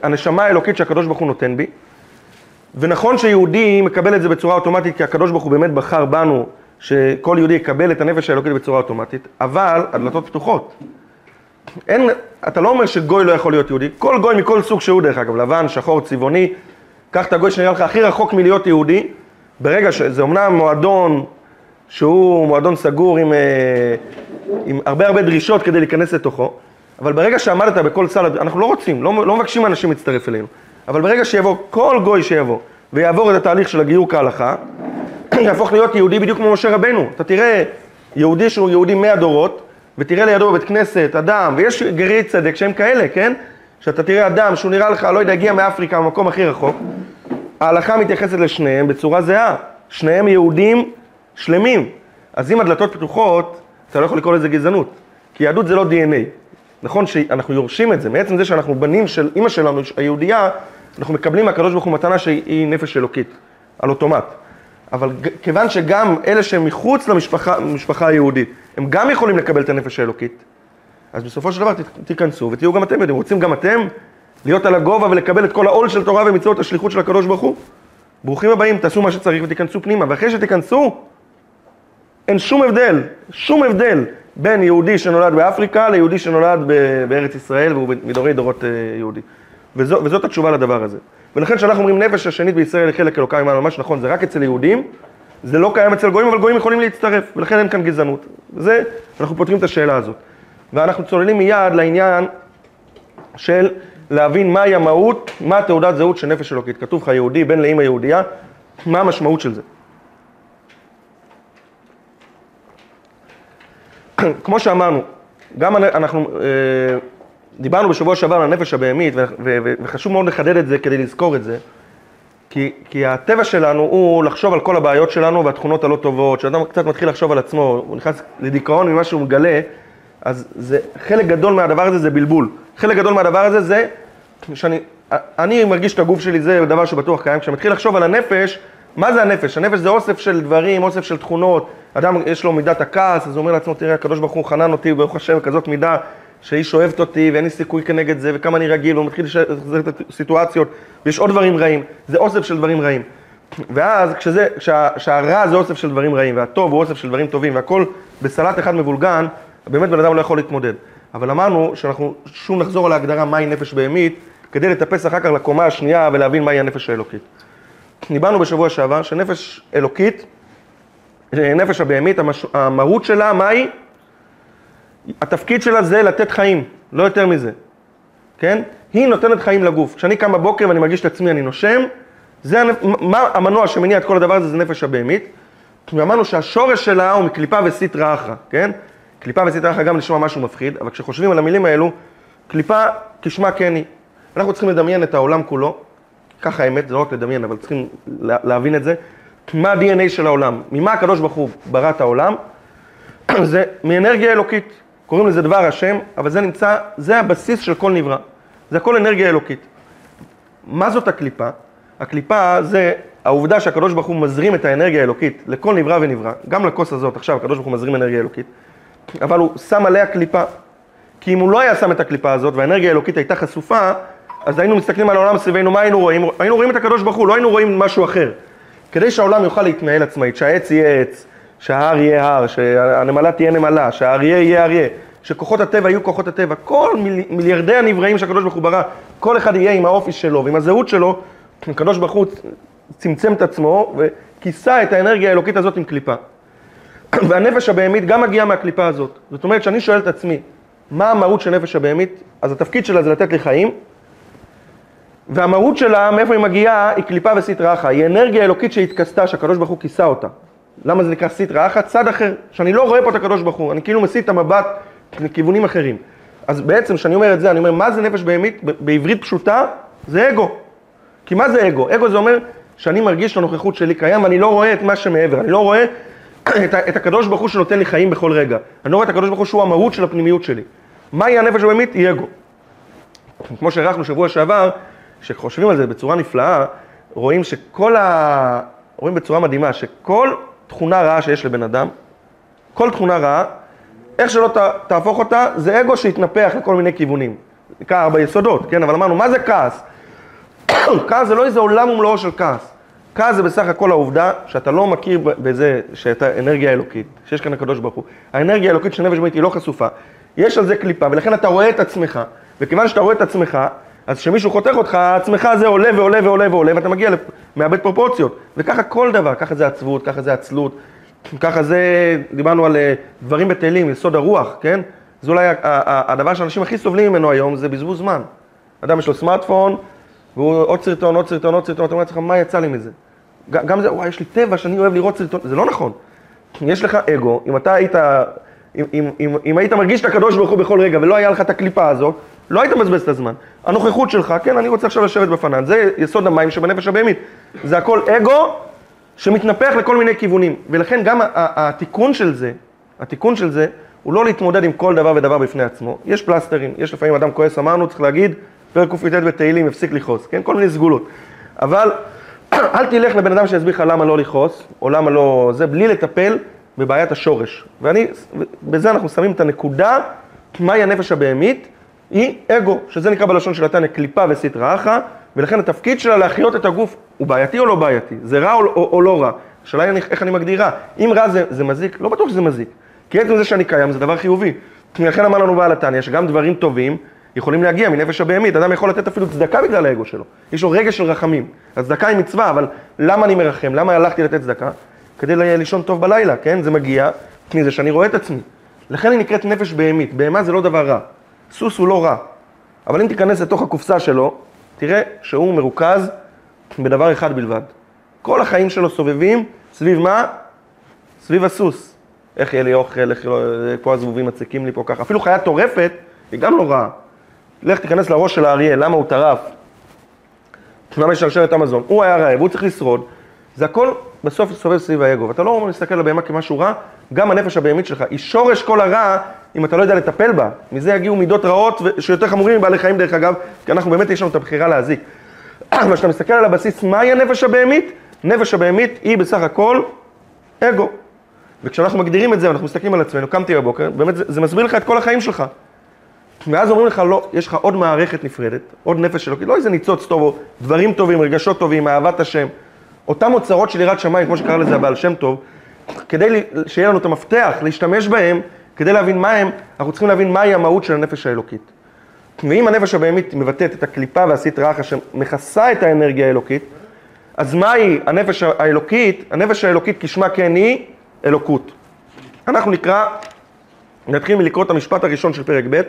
הנשמה האלוקית שהקדוש ברוך הוא נותן בי. ונכון שיהודי מקבל את זה בצורה אוטומטית, כי הקדוש ברוך הוא באמת בחר בנו שכל יהודי יקבל את הנפש האלוקית בצורה אוטומטית, אבל הדלתות פתוחות. אין, אתה לא אומר שגוי לא יכול להיות יהודי, כל גוי מכל סוג שהוא דרך אגב, לבן, שחור, צבעוני, קח את הגוי שנראה לך הכי רחוק מלהיות יהודי, ברגע שזה אומנם מועדון שהוא מועדון סגור עם, אה, עם הרבה הרבה דרישות כדי להיכנס לתוכו, אבל ברגע שעמדת בכל סל, אנחנו לא רוצים, לא, לא מבקשים מאנשים להצטרף אלינו, אבל ברגע שיבוא כל גוי שיבוא ויעבור את התהליך של הגיור כהלכה, יהפוך להיות יהודי בדיוק כמו משה רבנו. אתה תראה יהודי שהוא יהודי מאה דורות, ותראה לידו בבית כנסת אדם, ויש גרי צדק שהם כאלה, כן? שאתה תראה אדם שהוא נראה לך, לא יודע, הגיע מאפריקה, במקום הכי רחוק, ההלכה מתייחסת לשניהם בצורה זהה. שניהם יהודים שלמים. אז אם הדלתות פתוחות, אתה לא יכול לקרוא לזה גזענות. כי יהדות זה לא DNA. נכון שאנחנו יורשים את זה, מעצם זה שאנחנו בנים של אימא שלנו, היהודייה, אנחנו מקבלים מהקדוש ברוך הוא מתנה שהיא נפש אלוקית, על אוטומט. אבל כיוון שגם אלה שהם מחוץ למשפחה היהודית, הם גם יכולים לקבל את הנפש האלוקית, אז בסופו של דבר תיכנסו ותהיו גם אתם יודעים, רוצים גם אתם להיות על הגובה ולקבל את כל העול של תורה ומצוות השליחות של הקדוש ברוך הוא? ברוכים הבאים, תעשו מה שצריך ותיכנסו פנימה, ואחרי שתיכנסו, אין שום הבדל, שום הבדל בין יהודי שנולד באפריקה ליהודי שנולד בארץ ישראל והוא מדורי דורות אה, יהודי. וזו, וזאת התשובה לדבר הזה. ולכן כשאנחנו אומרים נפש השנית בישראל היא חלק אלוקאי, מה ממש נכון, זה רק אצל יהודים, זה לא קיים אצל גויים, אבל גויים יכולים להצטרף, ולכן אין כאן גזענות. וזה, אנחנו פותרים את השאלה הזאת. ואנחנו צוללים מיד לעניין של להבין מהי המהות, מה תעודת זהות של נפש אלוקית. כתוב לך יהודי, בן לאמא יהודייה, מה המשמעות של זה. כמו שאמרנו, גם אנחנו אה, דיברנו בשבוע שעבר על הנפש הבהמית, וחשוב מאוד לחדד את זה כדי לזכור את זה, כי, כי הטבע שלנו הוא לחשוב על כל הבעיות שלנו והתכונות הלא טובות, כשאדם קצת מתחיל לחשוב על עצמו, הוא נכנס לדיכאון ממה שהוא מגלה, אז זה, חלק גדול מהדבר הזה זה בלבול. חלק גדול מהדבר הזה זה שאני אני מרגיש את הגוף שלי, זה דבר שבטוח קיים. כשאני מתחיל לחשוב על הנפש, מה זה הנפש? הנפש זה אוסף של דברים, אוסף של תכונות. אדם, יש לו מידת הכעס, אז הוא אומר לעצמו, תראה, הקדוש ברוך הוא חנן אותי, ברוך השם, כזאת מידה שהיא שואבת אותי ואין לי סיכוי כנגד זה, וכמה אני רגיל, והוא מתחיל לשחזר את הסיטואציות, ויש עוד דברים רעים. זה אוסף של דברים רעים. ואז כשזה, כשה, כשהרע זה אוסף של דברים רעים, והטוב הוא אוסף של דברים טובים, והכל בסלט אחד מבולגן, באמת בן אדם לא יכול להתמודד. אבל אמרנו שאנחנו שוב נחזור על ההגדרה מהי נפש בהמית, כדי לטפס אחר כך לקומה השנייה ולהבין מהי הנפש האלוקית. דיברנו בשבוע שעבר שנפש אלוקית, נפש הבהמית, המש... המהות שלה, מהי? התפקיד שלה זה לתת חיים, לא יותר מזה, כן? היא נותנת חיים לגוף. כשאני קם בבוקר ואני מרגיש את עצמי, אני נושם, זה הנפ... מה המנוע שמניע את כל הדבר הזה, זה נפש הבהמית. ואמרנו שהשורש שלה הוא מקליפה וסטרא אחרא, כן? קליפה וסטרא אחרא גם נשמע משהו מפחיד, אבל כשחושבים על המילים האלו, קליפה כשמה כן היא. אנחנו צריכים לדמיין את העולם כולו, ככה האמת, זה לא רק לדמיין, אבל צריכים להבין את זה. מה ה-DNA של העולם, ממה הקדוש ברוך הוא ברא את העולם, זה מאנרגיה אלוקית. קוראים לזה דבר השם, אבל זה נמצא, זה הבסיס של כל נברא. זה הכל אנרגיה אלוקית. מה זאת הקליפה? הקליפה זה העובדה שהקדוש ברוך הוא מזרים את האנרגיה האלוקית לכל נברא ונברא, גם לכוס הזאת עכשיו הקדוש ברוך הוא מזרים אנרגיה אלוקית, אבל הוא שם עליה קליפה. כי אם הוא לא היה שם את הקליפה הזאת והאנרגיה האלוקית הייתה חשופה, אז היינו מסתכלים על העולם סביבנו, מה היינו רואים? היינו רואים את הקדוש ברוך הוא, לא היינו רואים משהו אחר. כדי שהעולם יוכל להתנהל עצמאית, שהעץ יהיה עץ, שההר יהיה הר, שהנמלה תהיה נמלה, שהאריה יהיה אריה, שכוחות הטבע יהיו כוחות הטבע, כל מיל, מיליארדי הנבראים שהקדוש ברוך הוא ברא, כל אחד יהיה עם האופי שלו ועם הזהות שלו, הקדוש ברוך הוא צמצם את עצמו וכיסה את האנרגיה האלוקית הזאת עם קליפה. והנפש הבהמית גם מגיעה מהקליפה הזאת. זאת אומרת שאני שואל את עצמי, מה המהות של נפש הבהמית? אז התפקיד שלה זה לתת לי חיים, והמהות שלה, מאיפה היא מגיעה, היא קליפה וסטרא אחא. היא אנרגיה אלוקית שהתכסתה, שהקדוש ברוך הוא כיסה אותה. למה זה נקרא סטרא אחא? צד אחר, שאני לא רואה פה את הקדוש ברוך הוא, אני כאילו מסיט את המבט לכיוונים אחרים. אז בעצם, כשאני אומר את זה, אני אומר, מה זה נפש בהמית? בעברית פשוטה, זה אגו. כי מה זה אגו? אגו זה אומר שאני מרגיש שהנוכחות שלי קיים ואני לא רואה את מה שמעבר, אני לא רואה את, את הקדוש ברוך הוא שנותן לי חיים בכל רגע. אני לא רואה את הקדוש ברוך הוא שהוא המהות של הפנימיות שלי. מהי הנפש הבהמית? היא אגו. כמו שהערכנו שבוע שעבר, כשחושבים על זה בצורה נפלאה, רואים שכל ה... רואים בצורה מדהימה שכל תכונה רעה שיש לבן אדם, כל תכונה רעה, איך שלא תהפוך אותה, זה אגו שהתנפח לכל מיני כיוונים. נקרא ארבע יסודות, כן? אבל אמרנו, מה זה כעס? כעס זה לא איזה עולם ומלואו של כעס. כעס זה בסך הכל העובדה שאתה לא מכיר בזה שאתה אנרגיה אלוקית, שיש כאן הקדוש ברוך הוא. האנרגיה האלוקית של נפש במית היא לא חשופה. יש על זה קליפה, ולכן אתה רואה את עצמך, וכיוון שאתה רואה את עצמך, אז כשמישהו חותך אותך, עצמך זה עולה ועולה ועולה ועולה, ואתה מגיע, מאבד פרופורציות. וככה כל דבר, ככה זה עצבות, ככה זה עצלות, ככה זה, דיברנו על אה, דברים בטלים, יסוד הרוח, כן? זה אולי הדבר שאנשים הכי סובלים ממנו היום, זה בזבוז זמן. אדם יש לו סמארטפון, והוא עוד סרטון, עוד סרטון, עוד סרטון, אתה אומר לעצמך, מה יצא לי מזה? גם זה, וואי, יש לי טבע שאני אוהב לראות סרטון, זה לא נכון. יש לך אגו, אם אתה היית, אם, אם, אם, אם היית מרגיש את הקדוש ברוך הוא בכל רגע ולא היה לך את הקליפה הזאת, לא היית מבזבז את הזמן. הנוכחות שלך, כן, אני רוצה עכשיו לשבת בפנן, זה יסוד המים שבנפש הבהמית. זה הכל אגו שמתנפח לכל מיני כיוונים. ולכן גם התיקון של זה, התיקון של זה, הוא לא להתמודד עם כל דבר ודבר בפני עצמו. יש פלסטרים, יש לפעמים אדם כועס, אמרנו, צריך להגיד, פרק ק"ט בתהילים, הפסיק לכעוס, כן? כל מיני סגולות. אבל אל תלך לבן אדם שיסביר לך למה לא לכעוס, או למה לא זה, בלי לטפל בבעיית השורש. ואני, בזה אנחנו שמים את הנקודה, מהי הנפש הבהמית, היא אגו, שזה נקרא בלשון של התנא קליפה וסטרא אחא, ולכן התפקיד שלה להחיות את הגוף הוא בעייתי או לא בעייתי, זה רע או, או, או לא רע. השאלה היא איך אני מגדיר רע. אם רע זה, זה מזיק, לא בטוח שזה מזיק. כי עצם זה שאני קיים זה דבר חיובי. לכן אמר לנו בעל התניא שגם דברים טובים יכולים להגיע מנפש הבהמית. אדם יכול לתת אפילו צדקה בגלל האגו שלו. יש לו רגש של רחמים. הצדקה היא מצווה, אבל למה אני מרחם? למה הלכתי לתת צדקה? כדי לישון טוב בלילה, כן? זה מגיע מזה שאני רואה את עצמי. לכן היא נקראת נפש בהמית. בהמה זה לא דבר רע. סוס הוא לא רע. אבל אם תיכנס לתוך הקופסה שלו, תראה שהוא מרוכז בדבר אחד בלבד. כל החיים שלו סובבים סביב מה? סביב הסוס. איך יהיה לי אוכל, איך פה הזבובים מציקים לי פה ככה. אפילו חיה טורפת, היא גם לא רעה. לך תיכנס לראש של האריה, למה הוא טרף? למה יש שרשרת המזון? הוא היה רעב, הוא צריך לשרוד. זה הכל בסוף סובב סביב האגו. ואתה לא מסתכל על הבהמה כמשהו רע, גם הנפש הבהמית שלך היא שורש כל הרע אם אתה לא יודע לטפל בה. מזה יגיעו מידות רעות שיותר חמורים מבעלי חיים דרך אגב, כי אנחנו באמת יש לנו את הבחירה להזיק. אבל כשאתה מסתכל על הבסיס, מהי הנפש הבהמית? נפש הבהמית היא בסך הכל אגו. וכשאנחנו מגדירים את זה, ואנחנו מסתכלים על עצמנו, קמתי בבוקר, באמת זה, זה מסביר לך את כל החיים שלך. ואז אומרים לך, לא, יש לך עוד מערכת נפרדת, עוד נפש אלוקית, לא איזה ניצוץ טוב, או דברים טובים, רגשות טובים, אהבת השם. אותם אוצרות של יראת שמיים, כמו שקרא לזה הבעל שם טוב, כדי שיהיה לנו את המפתח להשתמש בהם, כדי להבין מה הם, אנחנו צריכים להבין מהי המהות של הנפש האלוקית. ואם הנפש הבהמית מבטאת את הקליפה והסטרא אחא שמכסה את האנרגיה האלוקית, אז מהי הנפש האלוקית? הנפש האלוקית כשמה כן היא אלוקות. אנחנו נקרא, נתחיל מלקרוא את המשפט הראשון של פרק ב',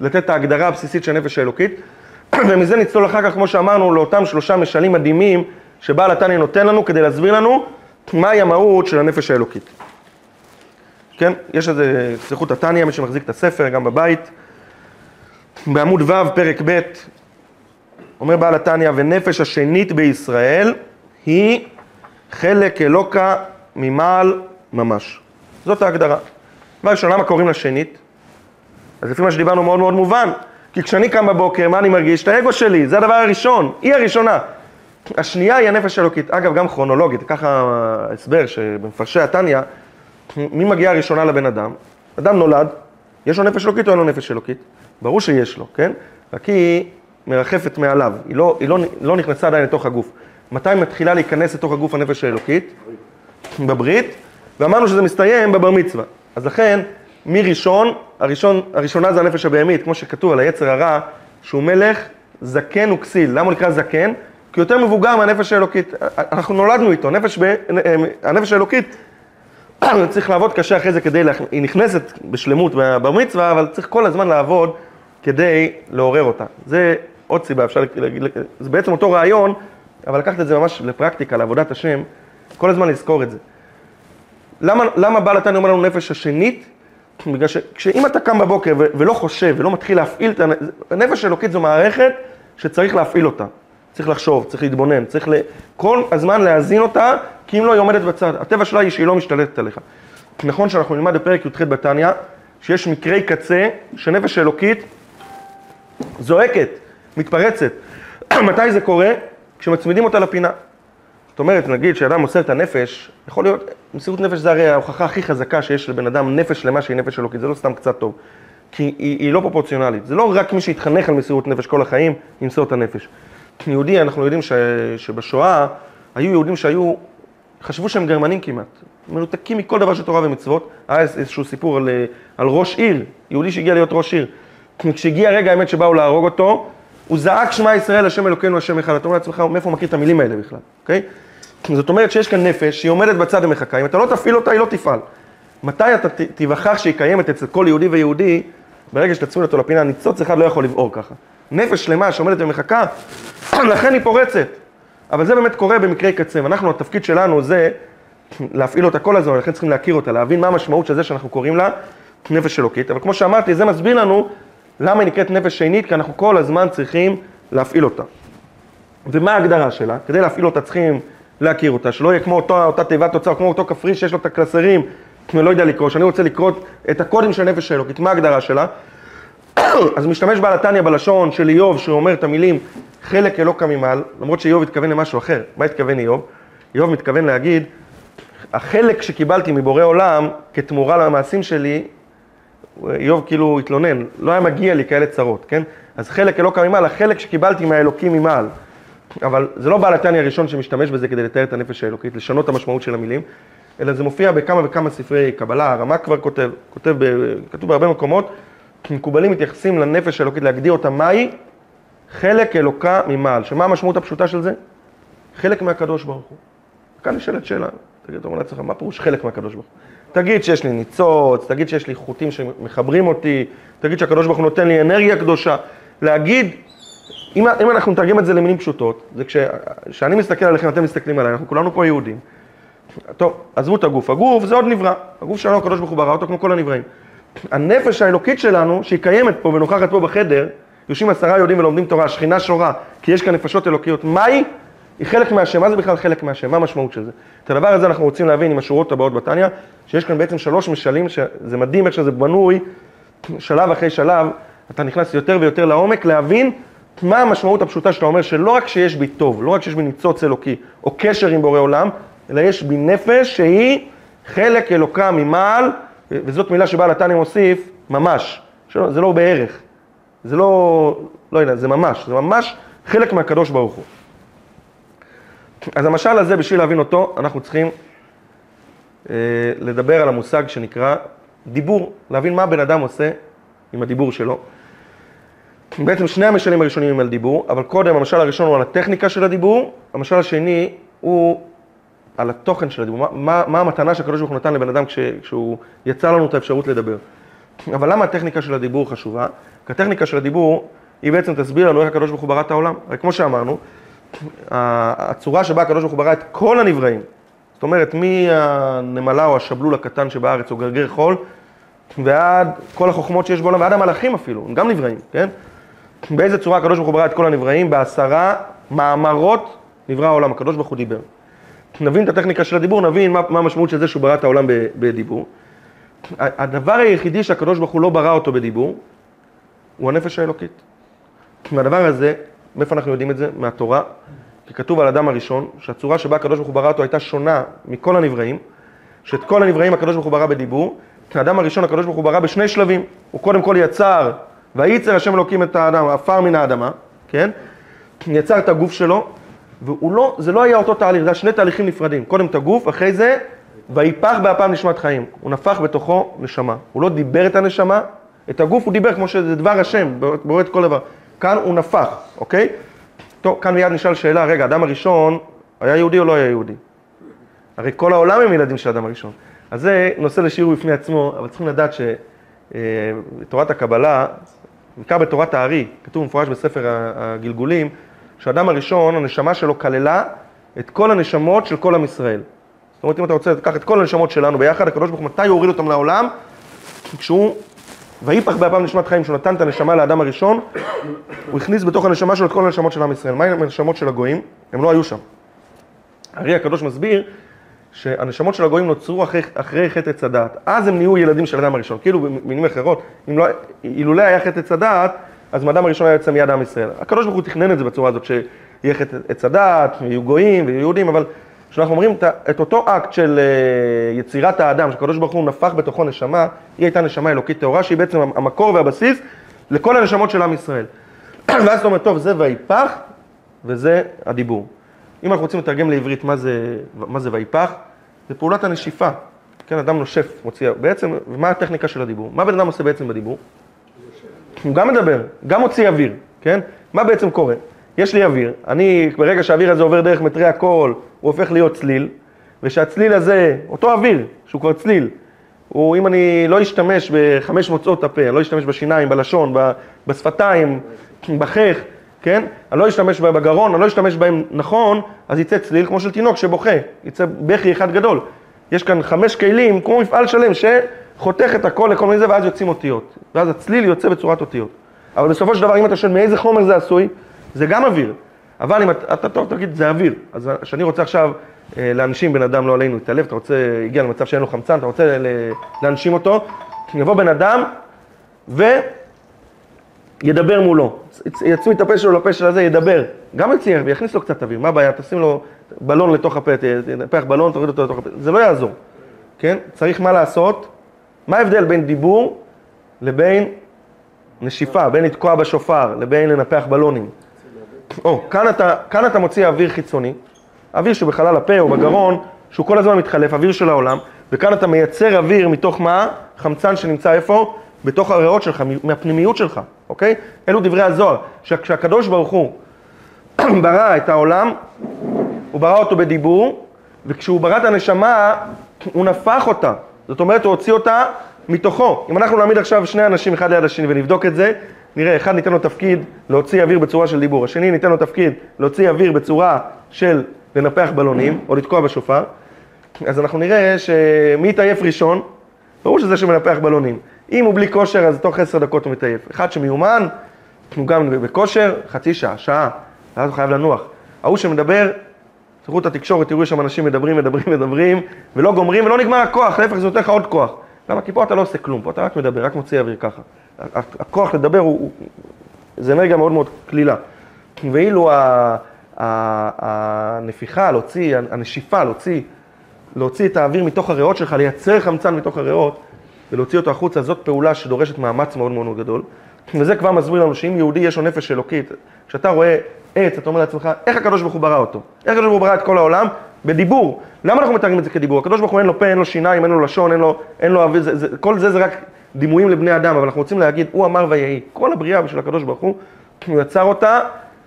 לתת את ההגדרה הבסיסית של הנפש האלוקית, ומזה נצלול אחר כך, כמו שאמרנו, לאותם שלושה משלים מדהימים שבעל התניא נותן לנו כדי להסביר לנו מהי המהות של הנפש האלוקית. כן, יש איזה, תפתחו את התניא, מי שמחזיק את הספר, גם בבית. בעמוד ו', פרק ב', אומר בעל התניא, ונפש השנית בישראל היא חלק אלוקה ממעל ממש. זאת ההגדרה. דבר ראשון, למה קוראים לה שנית? אז לפי מה שדיברנו מאוד מאוד מובן, כי כשאני קם בבוקר, מה אני מרגיש? את האגו שלי, זה הדבר הראשון, היא הראשונה. השנייה היא הנפש האלוקית. אגב, גם כרונולוגית, ככה ההסבר שבמפרשי התניא, מי מגיעה הראשונה לבן אדם? אדם נולד, יש לו נפש אלוקית או אין לו נפש אלוקית? ברור שיש לו, כן? רק היא מרחפת מעליו, היא לא, היא לא, לא נכנסה עדיין לתוך הגוף. מתי מתחילה להיכנס לתוך הגוף הנפש האלוקית? בברית, ואמרנו שזה מסתיים בבר מצווה. אז לכן, מראשון, הראשון, הראשונה זה הנפש הבהמית, כמו שכתוב על היצר הרע, שהוא מלך זקן וכסיל. למה הוא נקרא זקן? כי יותר מבוגר מהנפש האלוקית. אנחנו נולדנו איתו, נפש ב... הנפש האלוקית צריך לעבוד קשה אחרי זה כדי, לה... היא נכנסת בשלמות בבר מצווה, אבל צריך כל הזמן לעבוד כדי לעורר אותה. זה עוד סיבה, אפשר להגיד, זה בעצם אותו רעיון, אבל לקחת את זה ממש לפרקטיקה, לעבודת השם, כל הזמן לזכור את זה. למה, למה בעל התניא אומר לנו נפש השנית? בגלל שאם אתה קם בבוקר ולא חושב ולא מתחיל להפעיל את הנפש האלוקית זו מערכת שצריך להפעיל אותה. צריך לחשוב, צריך להתבונן, צריך כל הזמן להזין אותה, כי אם לא היא עומדת בצד. הטבע שלה היא שהיא לא משתלטת עליך. נכון שאנחנו נלמד בפרק י"ח בתניא, שיש מקרי קצה שנפש אלוקית זועקת, מתפרצת. מתי זה קורה? כשמצמידים אותה לפינה. זאת אומרת, נגיד שאדם מוסר את הנפש, יכול להיות, מסירות נפש זה הרי ההוכחה הכי חזקה שיש לבן אדם נפש שלמה שהיא נפש אלוקית, זה לא סתם קצת טוב. כי היא, היא לא פרופורציונלית. זה לא רק מי שהתחנך על מסירות נפש כל החיים, ימסור את הנפש. יהודי, אנחנו יודעים ש, שבשואה היו יהודים שהיו, חשבו שהם גרמנים כמעט, מנותקים מכל דבר של תורה ומצוות. היה איזשהו סיפור על, על ראש עיר, יהודי שהגיע להיות ראש עיר. כשהגיע רגע האמת שבאו להרוג אותו, הוא זעק שמע ישראל, השם אלוקינו, השם אחד. אתה אומר לעצמך, מאיפה הוא מכיר את המילים האלה בכלל, אוקיי? זאת אומרת שיש כאן נפש שהיא עומדת בצד ומחכה, אם אתה לא תפעיל אותה, היא לא תפעל. מתי אתה תיווכח שהיא קיימת אצל כל יהודי ויהודי, ברגע שתצמיד אותו לפינה, ניצוץ אחד לא יכול לבעור ככה. נפש שלמה שעומדת ומחכה, לכן היא פורצת. אבל זה באמת קורה במקרי קצה, ואנחנו, התפקיד שלנו זה להפעיל אותה כל הזמן, לכן צריכים להכיר אותה, להבין מה המשמעות של זה שאנחנו קוראים לה נפש אלוקית. אבל כמו שאמרתי, זה מסביר לנו למה היא נקראת נפש שנית, כי אנחנו כל הזמן צריכים להפעיל אותה. ומה ההגדרה שלה? כדי להפעיל אותה צריכים להכיר אותה, שלא יהיה כמו אותו, אותה תיבת תוצאה, כמו אותו כפרי שיש לו את הקלסרים, אני לא יודע לקרוא, שאני רוצה לקרוא את הקודים של נפש האלוקית, מה ההגדרה שלה? אז משתמש בעל התניא בלשון של איוב, שהוא אומר את המילים חלק אלוקא ממעל, למרות שאיוב התכוון למשהו אחר. מה התכוון איוב? איוב מתכוון להגיד, החלק שקיבלתי מבורא עולם כתמורה למעשים שלי, איוב כאילו התלונן, לא היה מגיע לי כאלה צרות, כן? אז חלק אלוקא ממעל, החלק שקיבלתי מהאלוקים ממעל. אבל זה לא בעל התניא הראשון שמשתמש בזה כדי לתאר את הנפש האלוקית, לשנות את המשמעות של המילים, אלא זה מופיע בכמה וכמה ספרי קבלה, הרמ"א כבר כותב, כותב, ב, כתוב בהרבה מקומות, מקובלים מתייחסים לנפש האלוקית, להגדיר אותה מהי חלק אלוקה ממעל. שמה המשמעות הפשוטה של זה? חלק מהקדוש ברוך הוא. כאן נשאלת שאלה, תגיד, אתה אומר לעצמך, מה פירוש חלק מהקדוש ברוך הוא? תגיד שיש לי ניצוץ, תגיד שיש לי חוטים שמחברים אותי, תגיד שהקדוש ברוך הוא נותן לי אנרגיה קדושה. להגיד, אם, אם אנחנו נתרגם את זה למילים פשוטות, זה כשאני מסתכל עליכם, אתם מסתכלים עליי, אנחנו כולנו פה יהודים. טוב, עזבו את הגוף, הגוף זה עוד נברא, הגוף שלנו הקדוש ברוך הוא ברא אותו כמו כל הנבראים. הנפש האלוקית שלנו, שהיא קיימת פה ונוכחת פה בחדר, יושבים עשרה יהודים ולומדים תורה, השכינה שורה, כי יש כאן נפשות אלוקיות, מהי? היא חלק מהשם, מה זה בכלל חלק מהשם? מה המשמעות של זה? את הדבר הזה אנחנו רוצים להבין עם השורות הבאות בתניא, שיש כאן בעצם שלוש משלים, שזה מדהים איך שזה בנוי, שלב אחרי שלב, אתה נכנס יותר ויותר לעומק, להבין מה המשמעות הפשוטה שאתה אומר, שלא רק שיש בי טוב, לא רק שיש בי ניצוץ אלוקי, או קשר עם בורא עולם, אלא יש בי נפש שהיא חלק אלוקה ממעל, וזאת מילה שבעל התניא מוסיף, ממש, זה לא בערך, זה לא, לא יודע, זה ממש, זה ממש חלק מהקדוש ברוך הוא. אז המשל הזה, בשביל להבין אותו, אנחנו צריכים אה, לדבר על המושג שנקרא דיבור, להבין מה הבן אדם עושה עם הדיבור שלו. בעצם שני המשלים הראשונים הם על דיבור, אבל קודם המשל הראשון הוא על הטכניקה של הדיבור, המשל השני הוא על התוכן של הדיבור, מה, מה, המתנה שהקדוש ברוך הוא נתן לבן אדם כש, כשהוא יצא לנו את האפשרות לדבר. אבל למה הטכניקה של הדיבור חשובה? כי הטכניקה של הדיבור היא בעצם תסביר לנו איך הקדוש ברוך הוא ברא את העולם. הרי כמו שאמרנו, הצורה שבה הקדוש ברוך הוא ברא את כל הנבראים, זאת אומרת, מהנמלה או השבלול הקטן שבארץ, או גרגר חול, ועד כל החוכמות שיש בעולם, ועד המלאכים אפילו, הם גם נבראים, כן? באיזה צורה הקדוש ברוך הוא ברא את כל הנבראים? בעשרה מאמרות נברא העולם, הקדוש ברוך הוא דיבר. נבין את הטכניקה של הדיבור, נבין מה, מה המשמעות של זה שהוא ברא את העולם בדיבור. הדבר היחידי שהקדוש ברוך הוא לא ברא אותו בדיבור, הוא הנפש האלוקית. מהדבר הזה, מאיפה אנחנו יודעים את זה? מהתורה, כי כתוב על אדם הראשון, שהצורה שבה הקדוש ברוך הוא ברא אותו הייתה שונה מכל הנבראים, שאת כל הנבראים הקדוש ברוך הוא ברא בדיבור, כי האדם הראשון הקדוש ברוך הוא ברא בשני שלבים, הוא קודם כל יצר, וייצר השם אלוקים את האדם, עפר מן האדמה, כן? יצר את הגוף שלו, לא, זה לא היה אותו תהליך, זה היה שני תהליכים נפרדים, קודם את הגוף, אחרי זה, ויפח באפם נשמת חיים, הוא נפח בתוכו נשמה, הוא לא דיבר את הנשמה, את הגוף הוא דיבר כמו שזה דבר השם, בורא את כל דבר, כאן הוא נפח, אוקיי? טוב, כאן מיד נשאל שאלה, רגע, האדם הראשון היה יהודי או לא היה יהודי? הרי כל העולם הם ילדים של האדם הראשון. אז זה נושא לשיעור בפני עצמו, אבל צריכים לדעת שבתורת הקבלה, בעיקר בתורת הארי, כתוב מפורש בספר הגלגולים, שהאדם הראשון, הנשמה שלו כללה את כל הנשמות של כל עם ישראל. זאת אומרת, אם אתה רוצה לקחת את כל הנשמות שלנו ביחד, הקדוש ברוך הוא, מתי הוא הוריד אותם לעולם? כשהוא, ויפח באפם נשמת חיים, כשהוא נתן את הנשמה לאדם הראשון, הוא הכניס בתוך הנשמה שלו את כל הנשמות של עם ישראל. מה עם הנשמות של הגויים? הם לא היו שם. הרי הקדוש מסביר שהנשמות של הגויים נוצרו אחרי, אחרי חטא עץ הדעת. אז הם נהיו ילדים של אדם הראשון. כאילו במילים אחרות, לא, אילולא היה חטא עץ הדעת, אז מאדם הראשון היה יוצא מיד עם ישראל. הקדוש ברוך הוא תכנן את זה בצורה הזאת, שיהיה עץ הדעת, ויהיו גויים ויהיו יהודים, אבל כשאנחנו אומרים את אותו אקט של אה, יצירת האדם, שהקדוש ברוך הוא נפח בתוכו נשמה, היא הייתה נשמה אלוקית טהורה, שהיא בעצם המקור והבסיס לכל הנשמות של עם ישראל. ואז אתה אומר, טוב, זה ויפח, וזה הדיבור. אם אנחנו רוצים לתרגם לעברית מה זה, מה זה ויפח, זה פעולת הנשיפה. כן, אדם נושף, מוציא, בעצם, ומה הטכניקה של הדיבור? מה בן אדם עושה בעצם בדיבור? הוא גם מדבר, גם מוציא אוויר, כן? מה בעצם קורה? יש לי אוויר, אני, ברגע שהאוויר הזה עובר דרך מטרי הקול, הוא הופך להיות צליל, ושהצליל הזה, אותו אוויר, שהוא כבר צליל, הוא, אם אני לא אשתמש בחמש מוצאות הפה, אני לא אשתמש בשיניים, בלשון, בשפתיים, בחך, כן? אני לא אשתמש בהם בגרון, אני לא אשתמש בהם נכון, אז יצא צליל כמו של תינוק שבוכה, יצא בכי אחד גדול. יש כאן חמש כלים, כמו מפעל שלם, שחותך את הכל לכל מיני זה, ואז יוצאים אותיות. ואז הצליל יוצא בצורת אותיות. אבל בסופו של דבר, אם אתה שואל מאיזה חומר זה עשוי, זה גם אוויר. אבל אם אתה, אתה טוב, תגיד, זה אוויר. אז כשאני רוצה עכשיו אה, להנשים בן אדם, לא עלינו, להתעלב, אתה רוצה, הגיע למצב שאין לו חמצן, אתה רוצה להנשים אותו, יבוא בן אדם וידבר מולו. יצמיד את הפה שלו לפה של הזה, ידבר. גם יציע ויכניס לו קצת אוויר, מה הבעיה? תשים לו בלון לתוך הפה, תנפח בלון, תוריד אותו לתוך הפה, זה לא יעזור, כן? צריך מה לעשות? מה ההבדל בין דיבור לבין נשיפה, בין לתקוע בשופר לבין לנפח בלונים? או, כאן אתה, כאן אתה מוציא אוויר חיצוני, אוויר שבחלל הפה או בגרון, שהוא כל הזמן מתחלף, אוויר של העולם, וכאן אתה מייצר אוויר מתוך מה? חמצן שנמצא איפה? בתוך הריאות שלך, מהפנימיות שלך, אוקיי? אלו דברי הזוהר, שכשהקדוש ברוך הוא ברא את העולם, הוא ברא אותו בדיבור, וכשהוא ברא את הנשמה, הוא נפח אותה. זאת אומרת, הוא הוציא אותה מתוכו. אם אנחנו נעמיד עכשיו שני אנשים אחד ליד השני ונבדוק את זה, נראה, אחד ניתן לו תפקיד להוציא אוויר בצורה של דיבור, השני ניתן לו תפקיד להוציא אוויר בצורה של לנפח בלונים, או לתקוע בשופר, אז אנחנו נראה שמי יתעייף ראשון? ברור שזה שמנפח בלונים. אם הוא בלי כושר, אז תוך עשר דקות הוא מתעייף. אחד שמיומן, הוא גם בכושר, חצי שעה, שעה, ואז הוא חייב לנוח. ההוא שמדבר, תראו את התקשורת, תראו שם אנשים מדברים, מדברים, מדברים, ולא גומרים ולא נגמר הכוח, להפך זה נותן לך עוד כוח. למה? כי פה אתה לא עושה כלום, פה אתה רק מדבר, רק מוציא אוויר ככה. הכוח לדבר הוא, הוא זה אנרגיה מאוד מאוד קלילה. ואילו הנפיחה, להוציא, הנשיפה, להוציא, להוציא את האוויר מתוך הריאות שלך, לייצר חמצן מתוך הריאות ולהוציא אותו החוצה, זאת פעולה שדורשת מאמץ מאוד מאוד גדול. וזה כבר מסביר לנו שאם יהודי יש לו נפש אלוקית, כשאתה רואה עץ, אתה אומר לעצמך, איך הקדוש ברוך הוא ברא אותו? איך הקדוש ברוך הוא ברא את כל העולם? בדיבור. למה אנחנו מתארים את זה כדיבור? הקדוש ברוך הוא אין לו פה, אין לו שיניים, אין לו לשון, אין לו, אין לו אוויר, זה, זה, כל זה זה רק דימויים לבני אדם, אבל אנחנו רוצים להגיד, הוא אמר ויהי. כל הבריאה של הקדוש ברוך הוא, הוא יצר אותה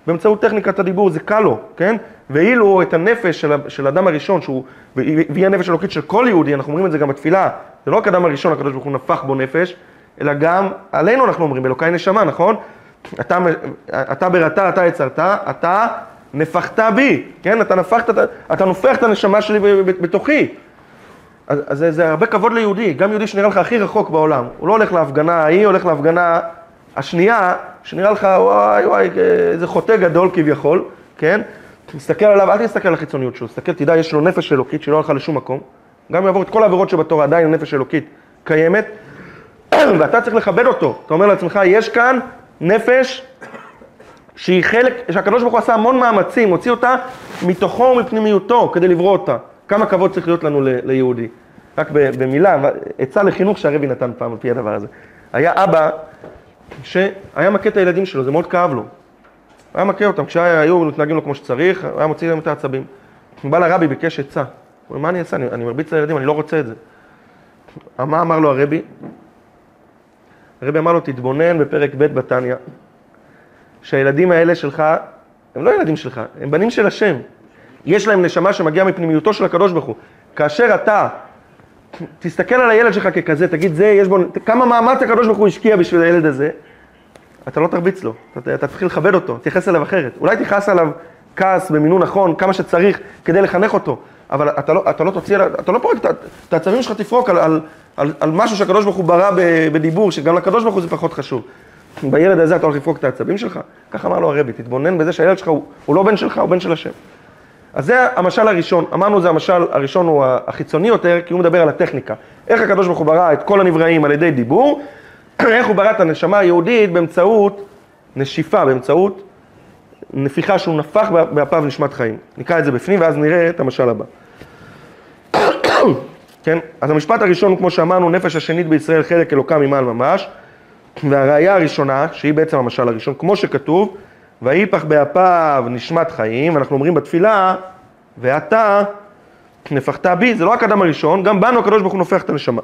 באמצעות טכניקת הדיבור, זה קל לו, כן? ואילו את הנפש של, של אדם הראשון, שהוא, והיא הנפש אלוקית של כל יהודי, אנחנו אומרים את זה גם בתפילה, זה לא רק אדם הראשון, הקדוש ברוך הוא נפח בו נפש, אלא גם עלינו אנחנו אומרים, אלוקיי נשמה, נכון? אתה, אתה בראתה, אתה יצרת, אתה נפחת בי, כן? אתה נפחת, אתה, אתה נופח את הנשמה שלי בתוכי. אז, אז זה, זה הרבה כבוד ליהודי, גם יהודי שנראה לך הכי רחוק בעולם. הוא לא הולך להפגנה ההיא, הולך להפגנה השנייה, שנראה לך, וואי וואי, איזה חוטא גדול כביכול, כן? תסתכל עליו, אל תסתכל על החיצוניות שלו, תסתכל, תדע, יש לו נפש אלוקית שלא הלכה לשום מקום. גם יעבור את כל העבירות שבתורה, עדיין נפש אלוקית קיימת, ואתה צריך לכבד אותו. אתה אומר לעצמך, יש כאן נפש שהיא חלק, שהקדוש ברוך הוא עשה המון מאמצים, הוציא אותה מתוכו ומפנימיותו כדי לברוא אותה. כמה כבוד צריך להיות לנו ליהודי. רק במילה, עצה לחינוך שהרבי נתן פעם על פי הדבר הזה. היה אבא שהיה מכה את הילדים שלו, זה מאוד כאב לו. היה מכה אותם, כשהיו מתנהגים לו כמו שצריך, היה מוציא להם את העצבים. הוא בא לרבי, ביקש עצה. הוא אומר, מה אני אעשה? אני, אני מרביץ לילדים, אני לא רוצה את זה. מה אמר לו הרבי? הרבי אמר לו, תתבונן בפרק ב' בתניא, שהילדים האלה שלך, הם לא ילדים שלך, הם בנים של השם. יש להם נשמה שמגיעה מפנימיותו של הקדוש ברוך הוא. כאשר אתה תסתכל על הילד שלך ככזה, תגיד, זה, יש בו, כמה מאמץ הקדוש ברוך הוא השקיע בשביל הילד הזה, אתה לא תרביץ לו, אתה, תתחיל לכבד אותו, תתייחס אליו אחרת. אולי תכעס עליו כעס במינון נכון, כמה שצריך כדי לחנך אותו, אבל אתה לא, אתה לא תוציא, אתה לא פורק, את העצבים שלך תפרוק על, על, על, על משהו שהקדוש ברוך הוא ברא בדיבור, שגם לקדוש ברוך הוא זה פחות חשוב. בילד הזה אתה הולך לפרוק את העצבים שלך? ככה אמר לו הרבי, תתבונן בזה שהילד שלך הוא, הוא לא בן שלך, הוא בן של השם. אז זה המשל הראשון, אמרנו זה המשל הראשון הוא החיצוני יותר, כי הוא מדבר על הטכניקה. איך הקדוש ברוך הוא ברא את כל הנבראים על ידי דיבור, איך הוא ברא את הנשמה היהודית באמצעות נשיפה, באמצעות נפיחה שהוא נפח באפיו נשמת חיים. נקרא את זה בפנים ואז נראה את המשל הבא. כן, אז המשפט הראשון, כמו שאמרנו, נפש השנית בישראל חלק אלוקה ממעל ממש, והראיה הראשונה, שהיא בעצם המשל הראשון, כמו שכתוב, ויפח באפיו נשמת חיים, ואנחנו אומרים בתפילה, ואתה נפחת בי, זה לא רק האדם הראשון, גם בנו הקדוש ברוך הוא נופח את הנשמה.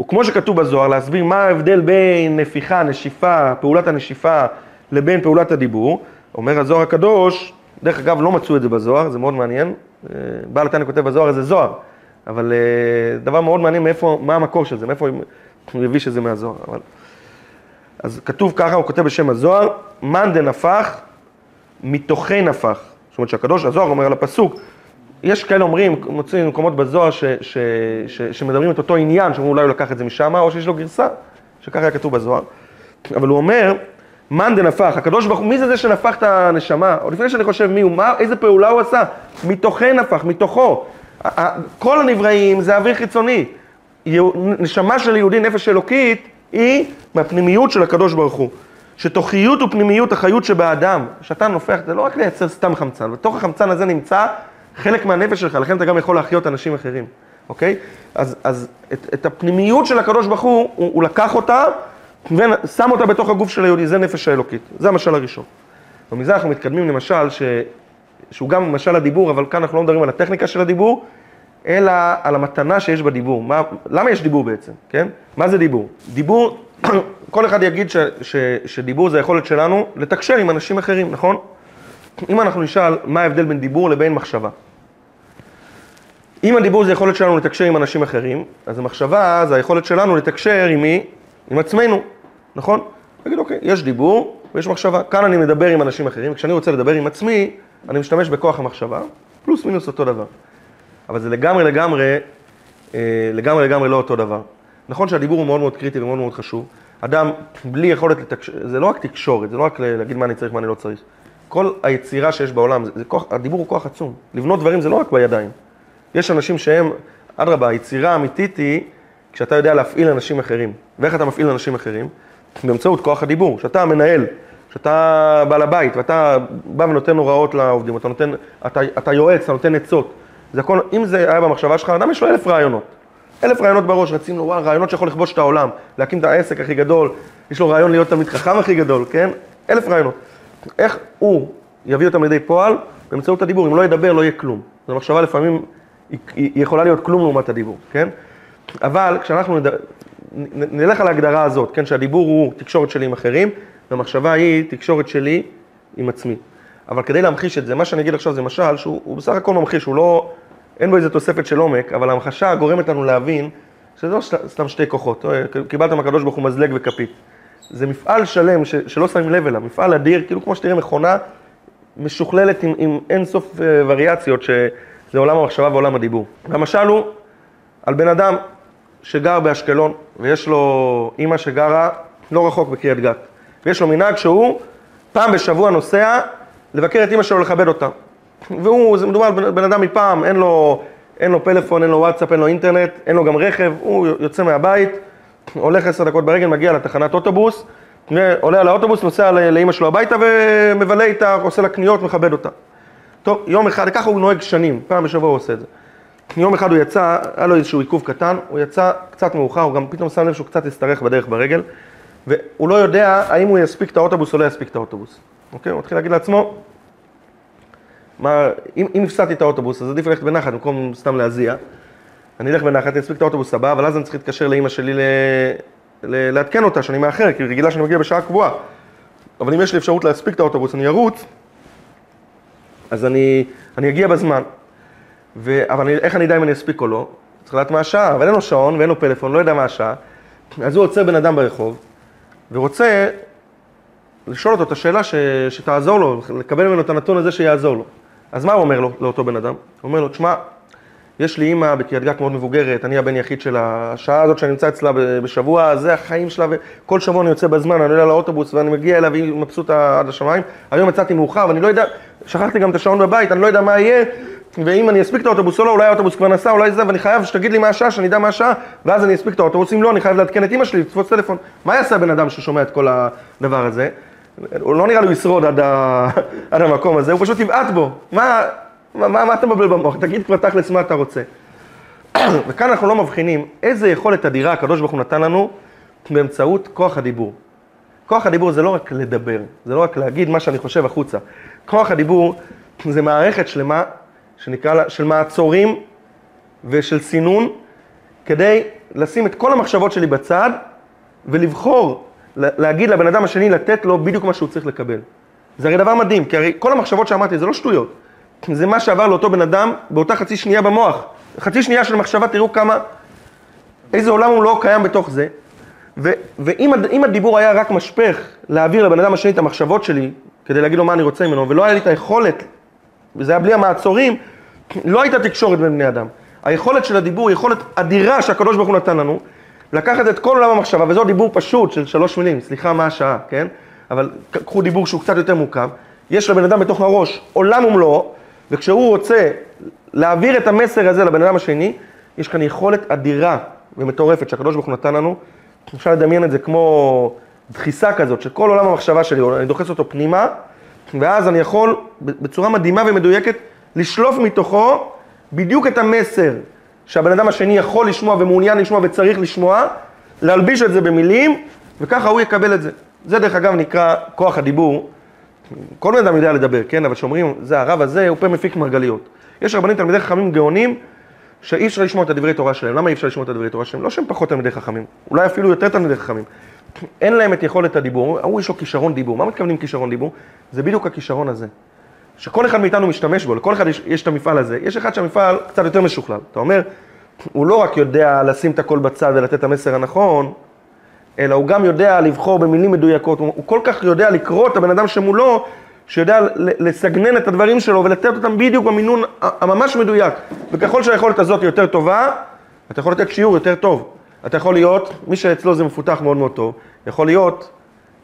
וכמו שכתוב בזוהר, להסביר מה ההבדל בין נפיחה, נשיפה, פעולת הנשיפה, לבין פעולת הדיבור, אומר הזוהר הקדוש, דרך אגב לא מצאו את זה בזוהר, זה מאוד מעניין, בעל התניא כותב בזוהר איזה זוהר, אבל דבר מאוד מעניין מאיפה, מה המקור של זה, מאיפה הוא הביא שזה מהזוהר, אבל... אז כתוב ככה, הוא כותב בשם הזוהר, מאן דנפח, מתוכי נפח. זאת אומרת שהקדוש, הזוהר אומר על הפסוק, יש כאלה אומרים, מוצאים מקומות בזוהר ש, ש, ש, שמדברים את אותו עניין, שאומרים אולי הוא לקח את זה משם, או שיש לו גרסה, שככה היה כתוב בזוהר. אבל הוא אומר, מאן דנפח, הקדוש ברוך הוא, מי זה זה שנפח את הנשמה? עוד לפני שאני חושב מי הוא, מה, איזה פעולה הוא עשה? מתוכי נפח, מתוכו. כל הנבראים זה אוויר חיצוני. נשמה של יהודי, נפש אלוקית, היא מהפנימיות של הקדוש ברוך הוא. שתוכיות ופנימיות החיות שבאדם, שאתה נופח, זה לא רק לייצר סתם חמצן, בתוך החמצן הזה נמצא חלק מהנפש שלך, לכן אתה גם יכול להחיות אנשים אחרים, אוקיי? אז, אז את, את הפנימיות של הקדוש ברוך הוא, הוא, הוא לקח אותה ושם אותה בתוך הגוף של היהודי, זה נפש האלוקית, זה המשל הראשון. ומזה אנחנו מתקדמים למשל, ש, שהוא גם משל הדיבור, אבל כאן אנחנו לא מדברים על הטכניקה של הדיבור, אלא על המתנה שיש בדיבור. מה, למה יש דיבור בעצם, כן? מה זה דיבור? דיבור, כל אחד יגיד ש, ש, שדיבור זה היכולת שלנו לתקשר עם אנשים אחרים, נכון? אם אנחנו נשאל מה ההבדל בין דיבור לבין מחשבה. אם הדיבור זה היכולת שלנו לתקשר עם אנשים אחרים, אז המחשבה זה היכולת שלנו לתקשר עם מי? עם עצמנו, נכון? נגיד, אוקיי, יש דיבור ויש מחשבה. כאן אני מדבר עם אנשים אחרים, וכשאני רוצה לדבר עם עצמי, אני משתמש בכוח המחשבה, פלוס מינוס אותו דבר. אבל זה לגמרי לגמרי, לגמרי לגמרי לא אותו דבר. נכון שהדיבור הוא מאוד מאוד קריטי ומאוד מאוד חשוב. אדם בלי יכולת לתקשר, זה לא רק תקשורת, זה לא רק להגיד מה אני צריך, מה אני לא צריך. כל היצירה שיש בעולם, זה, זה כוח, הדיבור הוא כוח עצום. לבנות דברים זה לא רק בידיים. יש אנשים שהם, אדרבה, היצירה האמיתית היא כשאתה יודע להפעיל אנשים אחרים. ואיך אתה מפעיל אנשים אחרים? באמצעות כוח הדיבור. כשאתה המנהל, כשאתה בעל הבית, ואתה בא ונותן הוראות לעובדים, אתה נותן, אתה, אתה יועץ, אתה נותן עצות. זה הכל, אם זה היה במחשבה שלך, אדם יש לו אלף רעיונות. אלף רעיונות בראש, רצינו, וואו, רעיונות שיכול לכבוש את העולם, להקים את העסק הכי גדול, יש לו רעיון להיות תלמיד חכם הכי גדול, כן? אלף רעיונות. איך הוא יביא אותם לידי פועל? באמצעות הדיבור, אם לא ידבר לא יהיה כלום. זו מחשבה לפעמים, היא, היא יכולה להיות כלום לעומת הדיבור, כן? אבל כשאנחנו. נלך על ההגדרה הזאת, כן, שהדיבור הוא תקשורת שלי עם אחרים, והמחשבה היא תקשורת שלי עם עצמי. אבל כדי להמחיש את זה, מה שאני אגיד עכשיו זה משל שהוא בסך הכל ממחיש, הוא לא, אין בו איזה תוספת של עומק, אבל ההמחשה גורמת לנו להבין שזה לא סתם שתי כוחות, קיבלת מהקדוש ברוך הוא מזלג וכפית. זה מפעל שלם ש, שלא שמים לב אליו, מפעל אדיר, כאילו כמו שתראה מכונה משוכללת עם, עם אינסוף אה, וריאציות, שזה עולם המחשבה ועולם הדיבור. המשל הוא על בן אדם שגר באשקלון, ויש לו אימא שגרה לא רחוק בקריית גת, ויש לו מנהג שהוא פעם בשבוע נוסע לבקר את אימא שלו, לכבד אותה. והוא, זה מדובר על בן, אדם מפעם, אין לו, אין לו פלאפון, אין לו וואטסאפ, אין לו אינטרנט, אין לו גם רכב, הוא יוצא מהבית, הולך עשר דקות ברגל, מגיע לתחנת אוטובוס, עולה על האוטובוס, נוסע לאימא שלו הביתה ומבלה איתה, עושה לה קניות, מכבד אותה. טוב, יום אחד, ככה הוא נוהג שנים, פעם בשבוע הוא עושה את זה. יום אחד הוא יצא, היה לו איזשהו עיכוב קטן, הוא יצא קצת מאוחר, הוא גם פתאום שם לב שהוא קצת יצטרך בדרך ברגל, והוא לא יודע האם הוא יספיק את האוטובוס או לא יספיק את האוטובוס. אוקיי? הוא מתחיל להגיד לעצמו, מה, אם, אם הפסדתי את האוטובוס, אז עדיף ללכת בנחת במקום סתם להזיע. אני אלך בנחת, אני אספיק את האוטובוס הבא, אבל אז אני צריך להתקשר לאימא שלי ל... ל... לעדכן אותה שאני מאחר, כי היא רגילה שאני מגיע בשעה קבועה. אבל אם יש לי אפשרות להספיק את האוטובוס, אני ארוץ, אז אני, אני אגיע בזמן. ו... אבל אני, איך אני יודע אם אני אספיק או לא? צריך לדעת מה השעה, אבל אין לו שעון ואין לו פלאפון, לא יודע מה השעה. אז הוא עוצר בן אדם ברחוב, ורוצה לשאול אותו את השאלה ש... שתעזור לו, לקבל ממנו את הנתון הזה שיעזור לו. אז מה הוא אומר לו, לאותו בן אדם? הוא אומר לו, תשמע, יש לי אימא בקריית גת מאוד מבוגרת, אני הבן יחיד של השעה הזאת שאני נמצא אצלה בשבוע, זה החיים שלה, וכל שבוע אני יוצא בזמן, אני עולה לאוטובוס ואני מגיע אליה והיא מבסוטה עד השמיים. היום יצאתי מאוחר ואני לא יודע, שכחתי גם את השעון בבית, אני לא יודע מה יהיה, ואם אני אספיק את האוטובוס או לא, אולי האוטובוס כבר נסע, אולי זה, ואני חייב שתגיד לי מה השעה, שאני אדע מה השעה, ואז אני אספיק את האוטובוס, אם לא, אני חייב לעדכן את אימא שלי, לתפוס טלפון. מה יעשה הבן אדם ששומע את כל הדבר הזה? הוא לא נראה לי ישרוד עד, ה... עד המקום הזה, הוא פשוט יבעט בו. מה, מה, מה אתה מבלבל במוח? תגיד כבר תכלס מה אתה רוצה. וכאן אנחנו לא מבחינים איזה יכולת אדירה הקדוש ברוך הוא נתן לנו באמצעות כוח הדיבור. כוח הדיבור זה לא רק לדבר, זה לא רק להגיד מה שאני חושב החוצה. כוח הדיבור זה מערכת שלמה שנקרא לה, של מעצורים ושל סינון, כדי לשים את כל המחשבות שלי בצד ולבחור להגיד לבן אדם השני, לתת לו בדיוק מה שהוא צריך לקבל. זה הרי דבר מדהים, כי הרי כל המחשבות שאמרתי זה לא שטויות. זה מה שעבר לאותו בן אדם באותה חצי שנייה במוח. חצי שנייה של מחשבה, תראו כמה, איזה עולם הוא לא קיים בתוך זה. ו, ואם הדיבור היה רק משפך להעביר לבן אדם השני את המחשבות שלי, כדי להגיד לו מה אני רוצה ממנו, ולא היה לי את היכולת, וזה היה בלי המעצורים, לא הייתה תקשורת בין בני אדם. היכולת של הדיבור היא יכולת אדירה שהקדוש ברוך הוא נתן לנו, לקחת את כל עולם המחשבה, וזו דיבור פשוט של שלוש מילים, סליחה מה השעה, כן? אבל קחו דיבור שהוא קצת יותר מורכב. יש לבן אדם בתוך הראש עולם ומלואו, וכשהוא רוצה להעביר את המסר הזה לבן אדם השני, יש כאן יכולת אדירה ומטורפת שהקדוש ברוך הוא נתן לנו. אפשר לדמיין את זה כמו דחיסה כזאת, שכל עולם המחשבה שלי, אני דוחס אותו פנימה, ואז אני יכול בצורה מדהימה ומדויקת לשלוף מתוכו בדיוק את המסר שהבן אדם השני יכול לשמוע ומעוניין לשמוע וצריך לשמוע, להלביש את זה במילים, וככה הוא יקבל את זה. זה דרך אגב נקרא כוח הדיבור. כל בן אדם יודע לדבר, כן? אבל כשאומרים, זה הרב הזה, הוא פה מפיק מרגליות. יש רבנים תלמידי חכמים גאונים, שאי אפשר לשמוע את הדברי תורה שלהם. למה אי אפשר לשמוע את הדברי תורה שלהם? לא שהם פחות תלמידי חכמים, אולי אפילו יותר תלמידי חכמים. אין להם את יכולת הדיבור, ההוא יש לו כישרון דיבור. מה מתכוונים כישרון דיבור? זה בדיוק הכישרון הזה. שכל אחד מאיתנו משתמש בו, לכל אחד יש, יש את המפעל הזה. יש אחד שהמפעל קצת יותר משוכלל. אתה אומר, הוא לא רק יודע לשים את הכל בצד ולתת את המסר הנכון, אלא הוא גם יודע לבחור במילים מדויקות, הוא, הוא כל כך יודע לקרוא את הבן אדם שמולו, שיודע לסגנן את הדברים שלו ולתת אותם בדיוק במינון הממש מדויק. וככל שהיכולת הזאת יותר טובה, אתה יכול לתת שיעור יותר טוב. אתה יכול להיות, מי שאצלו זה מפותח מאוד מאוד טוב, יכול להיות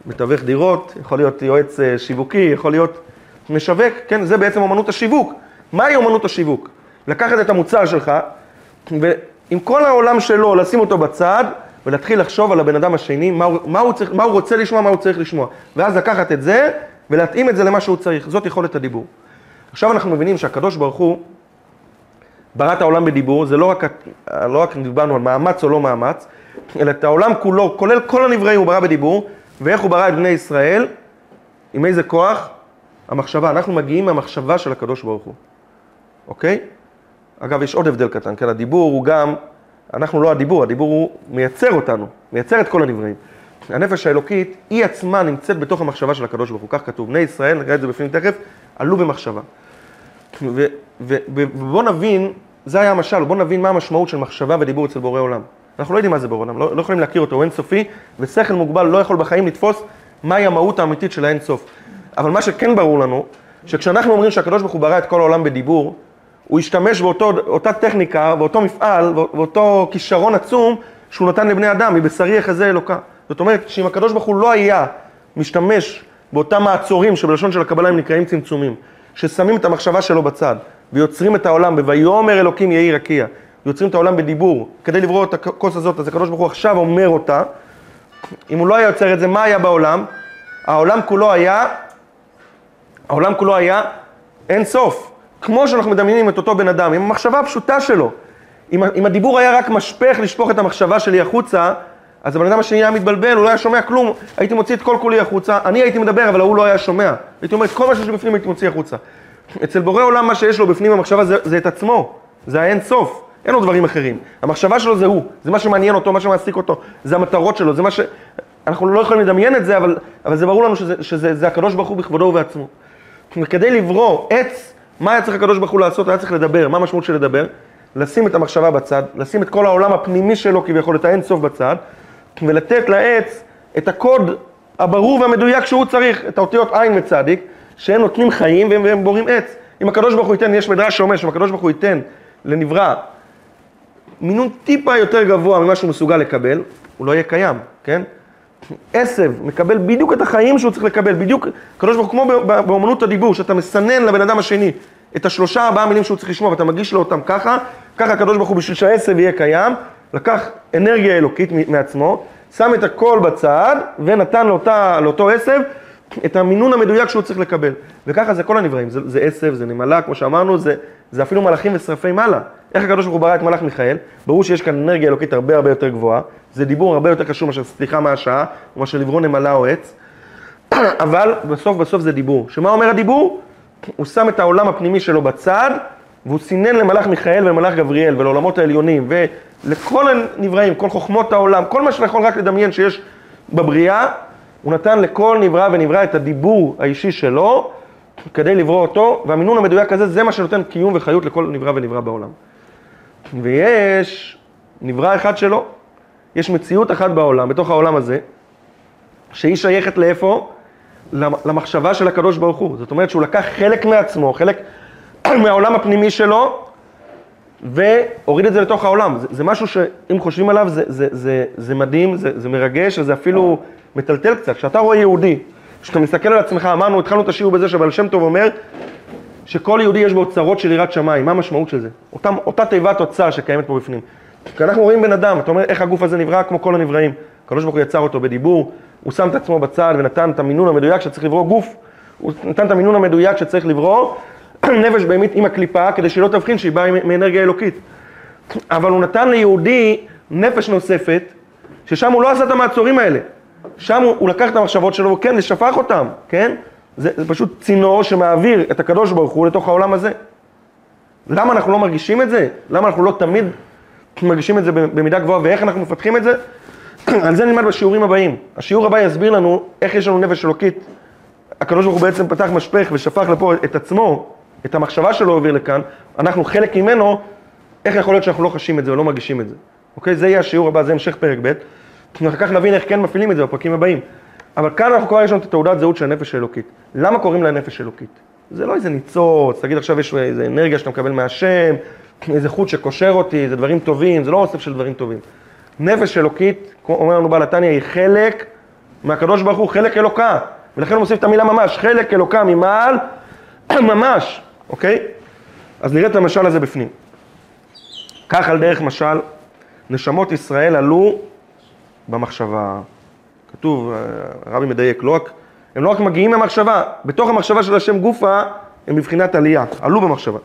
מתווך דירות, יכול להיות יועץ אה, שיווקי, יכול להיות משווק, כן, זה בעצם אמנות השיווק. מהי אמנות השיווק? לקחת את המוצר שלך, ועם כל העולם שלו, לשים אותו בצד, ולהתחיל לחשוב על הבן אדם השני, מה הוא, מה, הוא צריך, מה הוא רוצה לשמוע, מה הוא צריך לשמוע. ואז לקחת את זה, ולהתאים את זה למה שהוא צריך. זאת יכולת הדיבור. עכשיו אנחנו מבינים שהקדוש ברוך הוא ברא את העולם בדיבור, זה לא רק, לא רק דיברנו על מאמץ או לא מאמץ, אלא את העולם כולו, כולל כל הנבראים, הוא ברא בדיבור, ואיך הוא ברא את בני ישראל, עם איזה כוח? המחשבה. אנחנו מגיעים מהמחשבה של הקדוש ברוך הוא, אוקיי? אגב, יש עוד הבדל קטן, כן? הדיבור הוא גם, אנחנו לא הדיבור, הדיבור הוא מייצר אותנו, מייצר את כל הנבראים. הנפש האלוקית, היא עצמה נמצאת בתוך המחשבה של הקדוש ברוך הוא, כך כתוב. בני ישראל, נראה את זה בפנים תכף, עלו במחשבה. ובואו נבין, זה היה המשל, בואו נבין מה המשמעות של מחשבה ודיבור אצל בורא עולם. אנחנו לא יודעים מה זה בורא עולם, לא, לא יכולים להכיר אותו, הוא אינסופי, ושכל מוגבל לא יכול בחיים לתפוס מהי המהות האמיתית של האינסוף. אבל מה שכן ברור לנו, שכשאנחנו אומרים שהקדוש ברוך הוא ברא את כל העולם בדיבור, הוא השתמש באותה טכניקה, באותו מפעל, באותו כישרון עצום שהוא נתן לבני אדם, מבשרי יחזה אלוקה. זאת אומרת, שאם הקדוש ברוך הוא לא היה משתמש באותם מעצורים שבלשון של הקבלה הם נקראים צמצומים, ששמים את המחשבה שלו בצד ויוצרים את העולם ב"ויאמר אלוקים יהי רקיע", יוצרים את העולם בדיבור, כדי לברוא את הכוס הזאת, אז הקדוש ברוך הוא עכשיו אומר אותה, אם הוא לא היה יוצר את זה, מה היה בעולם? העולם כולו היה, העולם כולו היה אין סוף. כמו שאנחנו מדמיינים את אותו בן אדם, עם המחשבה הפשוטה שלו. אם, אם הדיבור היה רק משפך לשפוך את המחשבה שלי החוצה, אז הבן אדם השני היה מתבלבל, הוא לא היה שומע כלום, הייתי מוציא את כל כולי החוצה, אני הייתי מדבר, אבל הוא לא היה שומע. הייתי אומר, את כל מה שיש בפנים הייתי מוציא החוצה. אצל בורא עולם, מה שיש לו בפנים המחשבה זה, זה את עצמו, זה האין סוף, אין לו דברים אחרים. המחשבה שלו זה הוא, זה מה שמעניין אותו, מה שמעסיק אותו, זה המטרות שלו, זה מה ש... אנחנו לא יכולים לדמיין את זה, אבל, אבל זה ברור לנו שזה, שזה זה הקדוש ברוך הוא בכבודו ובעצמו. כדי לברוא עץ, מה היה צריך הקדוש ברוך הוא לעשות? היה צריך לדבר, מה המשמעות של לדבר? לשים את המחשבה בצד, לשים את כל העולם הפנימי שלו כביכול, את האין סוף בצד, ולתת לעץ את הקוד הברור והמדויק שהוא צריך, את האותיות עין וצדיק, שהם נותנים חיים והם, והם בורים עץ. אם הקדוש ברוך הוא ייתן, יש מדרש שאומר שאם הקדוש ברוך הוא ייתן לנברא מינון טיפה יותר גבוה ממה שהוא מסוגל לקבל, הוא לא יהיה קיים, כן? עשב מקבל בדיוק את החיים שהוא צריך לקבל, בדיוק, הקדוש ברוך הוא כמו באמנות הדיבור, שאתה מסנן לבן אדם השני את השלושה ארבעה מילים שהוא צריך לשמוע ואתה מגיש לו אותם ככה, ככה הקדוש ברוך הוא בשביל שהעשב יהיה קיים, לקח אנרגיה אלוקית מעצמו, שם את הכל בצד ונתן לאותה, לאותו עשב את המינון המדויק שהוא צריך לקבל. וככה זה כל הנבראים, זה, זה עשב, זה נמלה, כמו שאמרנו, זה, זה אפילו מלאכים ושרפי מעלה. איך הקדוש ברוך הוא ברא את מלאך מיכאל? ברור שיש כאן אנרגיה אלוקית הרבה הרבה יותר גבוהה, זה דיבור הרבה יותר קשור מאשר סליחה מהשעה, מאשר לברוא נמלה או עץ, אבל בסוף בסוף זה דיבור. שמה אומר הדיבור? הוא שם את העולם הפנימי שלו בצד, והוא סינן למלאך מיכאל ולמלאך גבריאל ולעולמות העליונים ולכל הנבראים, כל חוכמות העולם, כל מה שאתה יכול רק לדמיין שיש בבריאה, הוא נתן לכל נברא ונברא את הדיבור האישי שלו כדי לברוא אותו, והמינון המדויק הזה זה מה שנותן קיום וחיות לכל נברא ונברא בעולם. ויש נברא אחד שלו, יש מציאות אחת בעולם, בתוך העולם הזה, שהיא שייכת לאיפה? למחשבה של הקדוש ברוך הוא. זאת אומרת שהוא לקח חלק מעצמו, חלק מהעולם הפנימי שלו, והוריד את זה לתוך העולם. זה, זה משהו שאם חושבים עליו זה, זה, זה, זה מדהים, זה, זה מרגש, וזה אפילו מטלטל קצת. כשאתה רואה יהודי, כשאתה מסתכל על עצמך, אמרנו, התחלנו את השיעור בזה שבעל שם טוב אומר שכל יהודי יש בו צרות של יראת שמיים, מה המשמעות של זה? אותה, אותה תיבת אוצר שקיימת פה בפנים. כי אנחנו רואים בן אדם, אתה אומר איך הגוף הזה נברא כמו כל הנבראים. הקדוש ברוך הוא יצר אותו בדיבור, הוא שם את עצמו בצד ונתן את המינון המדויק שצריך לברוא גוף, הוא נתן את המינון המדויק שצריך לברוא נפש בהמית עם הקליפה, כדי שהיא לא תבחין שהיא באה מאנרגיה אלוקית. אבל הוא נתן ליהודי נפש נוספת, ששם הוא לא עשה את המעצורים האלה. שם הוא, הוא לקח את המחשבות שלו, כן, ושפך אותם, כן? זה, זה פשוט צינור שמעביר את הקדוש ברוך הוא לתוך העולם הזה. למה אנחנו לא מרגישים את זה? למה אנחנו לא תמיד מרגישים את זה במידה גבוהה, ואיך אנחנו מפתחים את זה? על זה נלמד בשיעורים הבאים. השיעור הבא יסביר לנו איך יש לנו נפש אלוקית. הקדוש ברוך הוא בעצם פתח משפך ושפך לפה את עצמו, את המחשבה שלו העביר לכאן, אנחנו חלק ממנו, איך יכול להיות שאנחנו לא חשים את זה ולא מרגישים את זה. אוקיי? זה יהיה השיעור הבא, זה המשך פרק ב'. אחר כך נבין איך כן מפעילים את זה בפרקים הבאים. אבל כאן אנחנו כבר יש לנו את התעודת זהות של הנפש האלוקית. למה קוראים לה נפש אלוקית? זה לא איזה ניצוץ, תגיד עכשיו יש איזה אנרגיה שאתה מקבל מהשם, איזה חוט שקושר אותי, זה דברים טובים, זה לא אוסף של דברים טובים. נפש אלוקית, כמו אומר לנו בעל התניא, היא חלק מהקדוש ברוך הוא, חלק אלוקה. ולכן הוא מוסיף את המילה ממש, חלק אלוקה ממעל, ממש, אוקיי? אז נראה את המשל הזה בפנים. כך על דרך משל, נשמות ישראל עלו במחשבה. כתוב, הרבי מדייק, לא רק, הם לא רק מגיעים מהמחשבה, בתוך המחשבה של השם גופה, הם מבחינת עלייה, עלו במחשבה.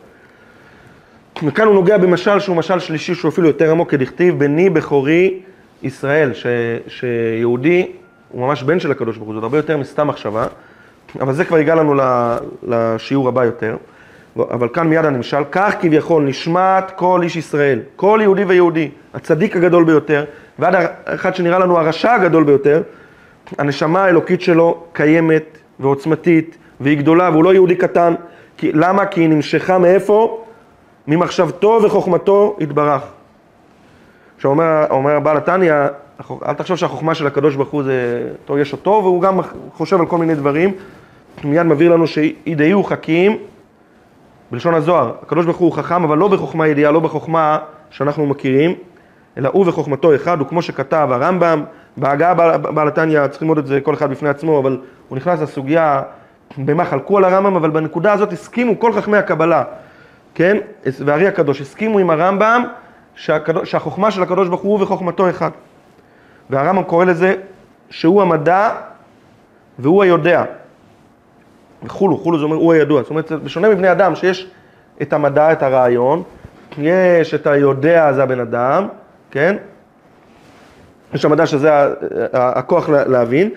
וכאן הוא נוגע במשל שהוא משל שלישי שהוא אפילו יותר עמוק כדכתיב, בני בכורי ישראל, ש, שיהודי הוא ממש בן של הקדוש ברוך הוא, זאת הרבה יותר מסתם מחשבה, אבל זה כבר ייגע לנו לשיעור הבא יותר. אבל כאן מיד הנמשל, כך כביכול נשמעת כל איש ישראל, כל יהודי ויהודי, הצדיק הגדול ביותר, ועד אחד שנראה לנו הרשע הגדול ביותר, הנשמה האלוקית שלו קיימת ועוצמתית, והיא גדולה, והוא לא יהודי קטן. כי, למה? כי היא נמשכה מאיפה? ממחשבתו וחוכמתו יתברך. עכשיו אומר, הבעל התניא, אל תחשוב שהחוכמה של הקדוש ברוך הוא זה, יש אותו, והוא גם חושב על כל מיני דברים, מיד מבהיר לנו שידעו חכים, בלשון הזוהר, הקדוש ברוך הוא חכם, אבל לא בחוכמה ידיעה, לא בחוכמה שאנחנו מכירים, אלא הוא וחוכמתו אחד, וכמו שכתב הרמב"ם, בהגעה בעל התניא, צריכים ללמוד את זה כל אחד בפני עצמו, אבל הוא נכנס לסוגיה במה חלקו על הרמב"ם, אבל בנקודה הזאת הסכימו כל חכמי הקבלה, כן, והארי הקדוש, הסכימו עם הרמב"ם שהקדוש, שהחוכמה של הקדוש ברוך הוא וחוכמתו אחד. והרמב"ם קורא לזה שהוא המדע והוא היודע. וכולו, חולו זה אומר הוא הידוע. זאת אומרת, בשונה מבני אדם שיש את המדע, את הרעיון, יש את היודע, זה הבן אדם, כן? יש המדע שזה הכוח להבין,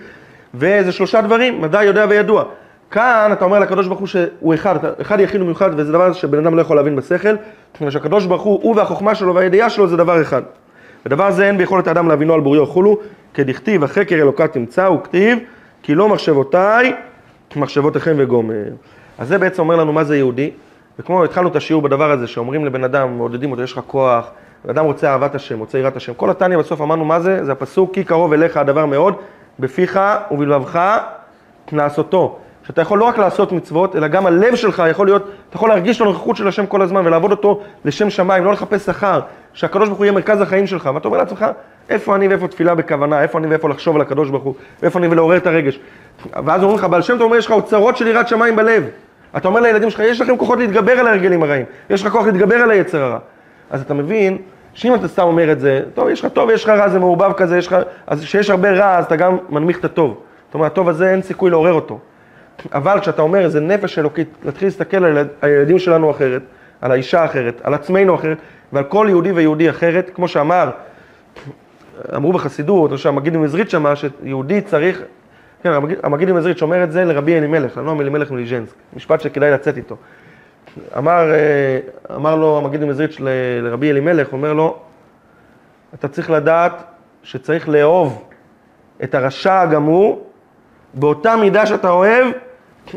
וזה שלושה דברים, מדע, יודע וידוע. כאן אתה אומר לקדוש ברוך הוא שהוא אחד, אחד יחיד ומיוחד, וזה דבר שבן אדם לא יכול להבין בשכל, ושהקדוש ברוך הוא, הוא והחוכמה שלו והידיעה שלו זה דבר אחד. ודבר זה אין ביכולת האדם להבינו על בוריו וכולו, כדכתיב, החקר אלוקה תמצא, וכתיב, כי לא מחשבותיי, מחשבותיכם וגומר. אז זה בעצם אומר לנו מה זה יהודי, וכמו התחלנו את השיעור בדבר הזה, שאומרים לבן אדם, מעודדים אותו, יש לך כוח, אדם רוצה אהבת השם, רוצה יראת השם. כל התניא בסוף אמרנו מה זה, זה הפסוק, כי קרוב אליך הדבר מאוד, בפיך ובלבבך לעשותו. שאתה יכול לא רק לעשות מצוות, אלא גם הלב שלך יכול להיות, אתה יכול להרגיש את הנוכחות של השם כל הזמן ולעבוד אותו לשם שמיים, לא לחפש שכר, שהקדוש ברוך הוא יהיה מרכז החיים שלך, ואתה אומר לעצמך, איפה אני ואיפה תפילה בכוונה, איפה אני ואיפה לחשוב על הקדוש ברוך הוא, ואיפה אני ולעורר את הרגש. ואז אומרים לך, בעל שם אתה אומר, יש לך אוצרות של יראת שמיים בלב. אתה אומר לילדים שלך, יש לכם כוחות להתגבר על ההרגלים הרעים, יש לך כוח להתגבר על היצר הרע. אז אתה מבין שאם אתה סתם אומר את זה, טוב, יש לך טוב, יש לך רע, זה מעורבב כזה, יש לך, אז כשיש הרבה רע, אז אתה גם מנמיך את הטוב. זאת אומרת, הטוב הזה אין סיכוי לעורר אותו. אבל כשאתה אומר איזה נפש אלוקית, להתחיל להסתכל על הילדים שלנו אחרת, על האישה אחרת, על עצמנו אחרת, ועל כל יהודי ויהודי אחרת, כמו שאמר, אמרו בחסידות, או שהמגיד ממזרית שמה, שיהודי צריך, כן, המגיד ממזרית שאומר את זה לרבי אלימלך, לנועם אלימלך מליז'נסק, משפט שכדאי לצאת איתו. אמר, אה, אמר לו המגיד ממזרית לרבי אלימלך, אומר לו, אתה צריך לדעת שצריך לאהוב את הרשע הגמור באותה מידה שאתה אוהב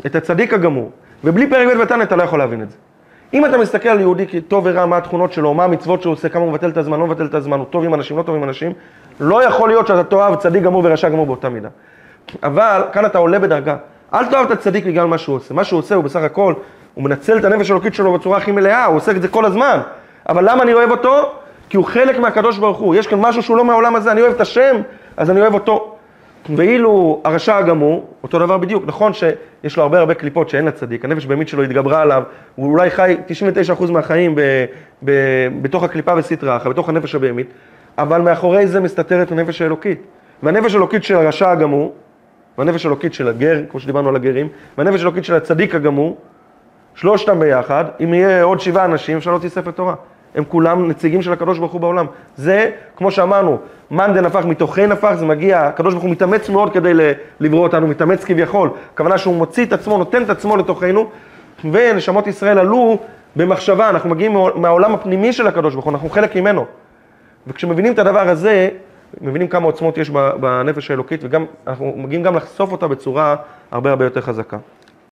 את הצדיק הגמור. ובלי פרק ב' ותנא אתה לא יכול להבין את זה. אם אתה מסתכל על יהודי כטוב ורע, מה התכונות שלו, מה המצוות שהוא עושה, כמה הוא מבטל את הזמן, לא מבטל את הזמן, הוא טוב עם אנשים, לא טוב עם אנשים, לא יכול להיות שאתה תאהב צדיק גמור ורשע גמור באותה מידה. אבל כאן אתה עולה בדרגה. אל תאהב את הצדיק בגלל מה שהוא עושה. מה שהוא עושה הוא בסך הכל, הוא מנצל את הנפש האלוקית שלו בצורה הכי מלאה, הוא עושה את זה כל הזמן. אבל למה אני אוהב אותו? כי הוא חלק מהקדוש ברוך הוא. יש כאן משהו שהוא לא מהעולם הזה, אני אוהב את השם, אז אני אוהב אותו. ואילו הרשע הגמור, אותו דבר בדיוק, נכון שיש לו הרבה הרבה קליפות שאין לצדיק, הנפש בהמית שלו התגברה עליו, הוא אולי חי 99% מהחיים ב, ב, בתוך הקליפה וסטרא אחא, בתוך הנפש הבהמית, אבל מאחורי זה מסתתרת הנפש האלוקית. והנפש האלוקית של הרשע הגמור, והנפש האלוקית של הגר, כמו שדיברנו על הגרים, והנפש האלוקית של הצדיק הגמור, שלושתם ביחד, אם יהיה עוד שבעה אנשים, אפשר להוציא ספר תורה. הם כולם נציגים של הקדוש ברוך הוא בעולם. זה, כמו שאמרנו, מאן דנפח מתוכן נפח, זה מגיע, הקדוש ברוך הוא מתאמץ מאוד כדי לברוא אותנו, מתאמץ כביכול. הכוונה שהוא מוציא את עצמו, נותן את עצמו לתוכנו, ונשמות ישראל עלו במחשבה, אנחנו מגיעים מהעולם הפנימי של הקדוש ברוך הוא, אנחנו חלק ממנו. וכשמבינים את הדבר הזה, מבינים כמה עוצמות יש בנפש האלוקית, וגם, אנחנו מגיעים גם לחשוף אותה בצורה הרבה הרבה יותר חזקה.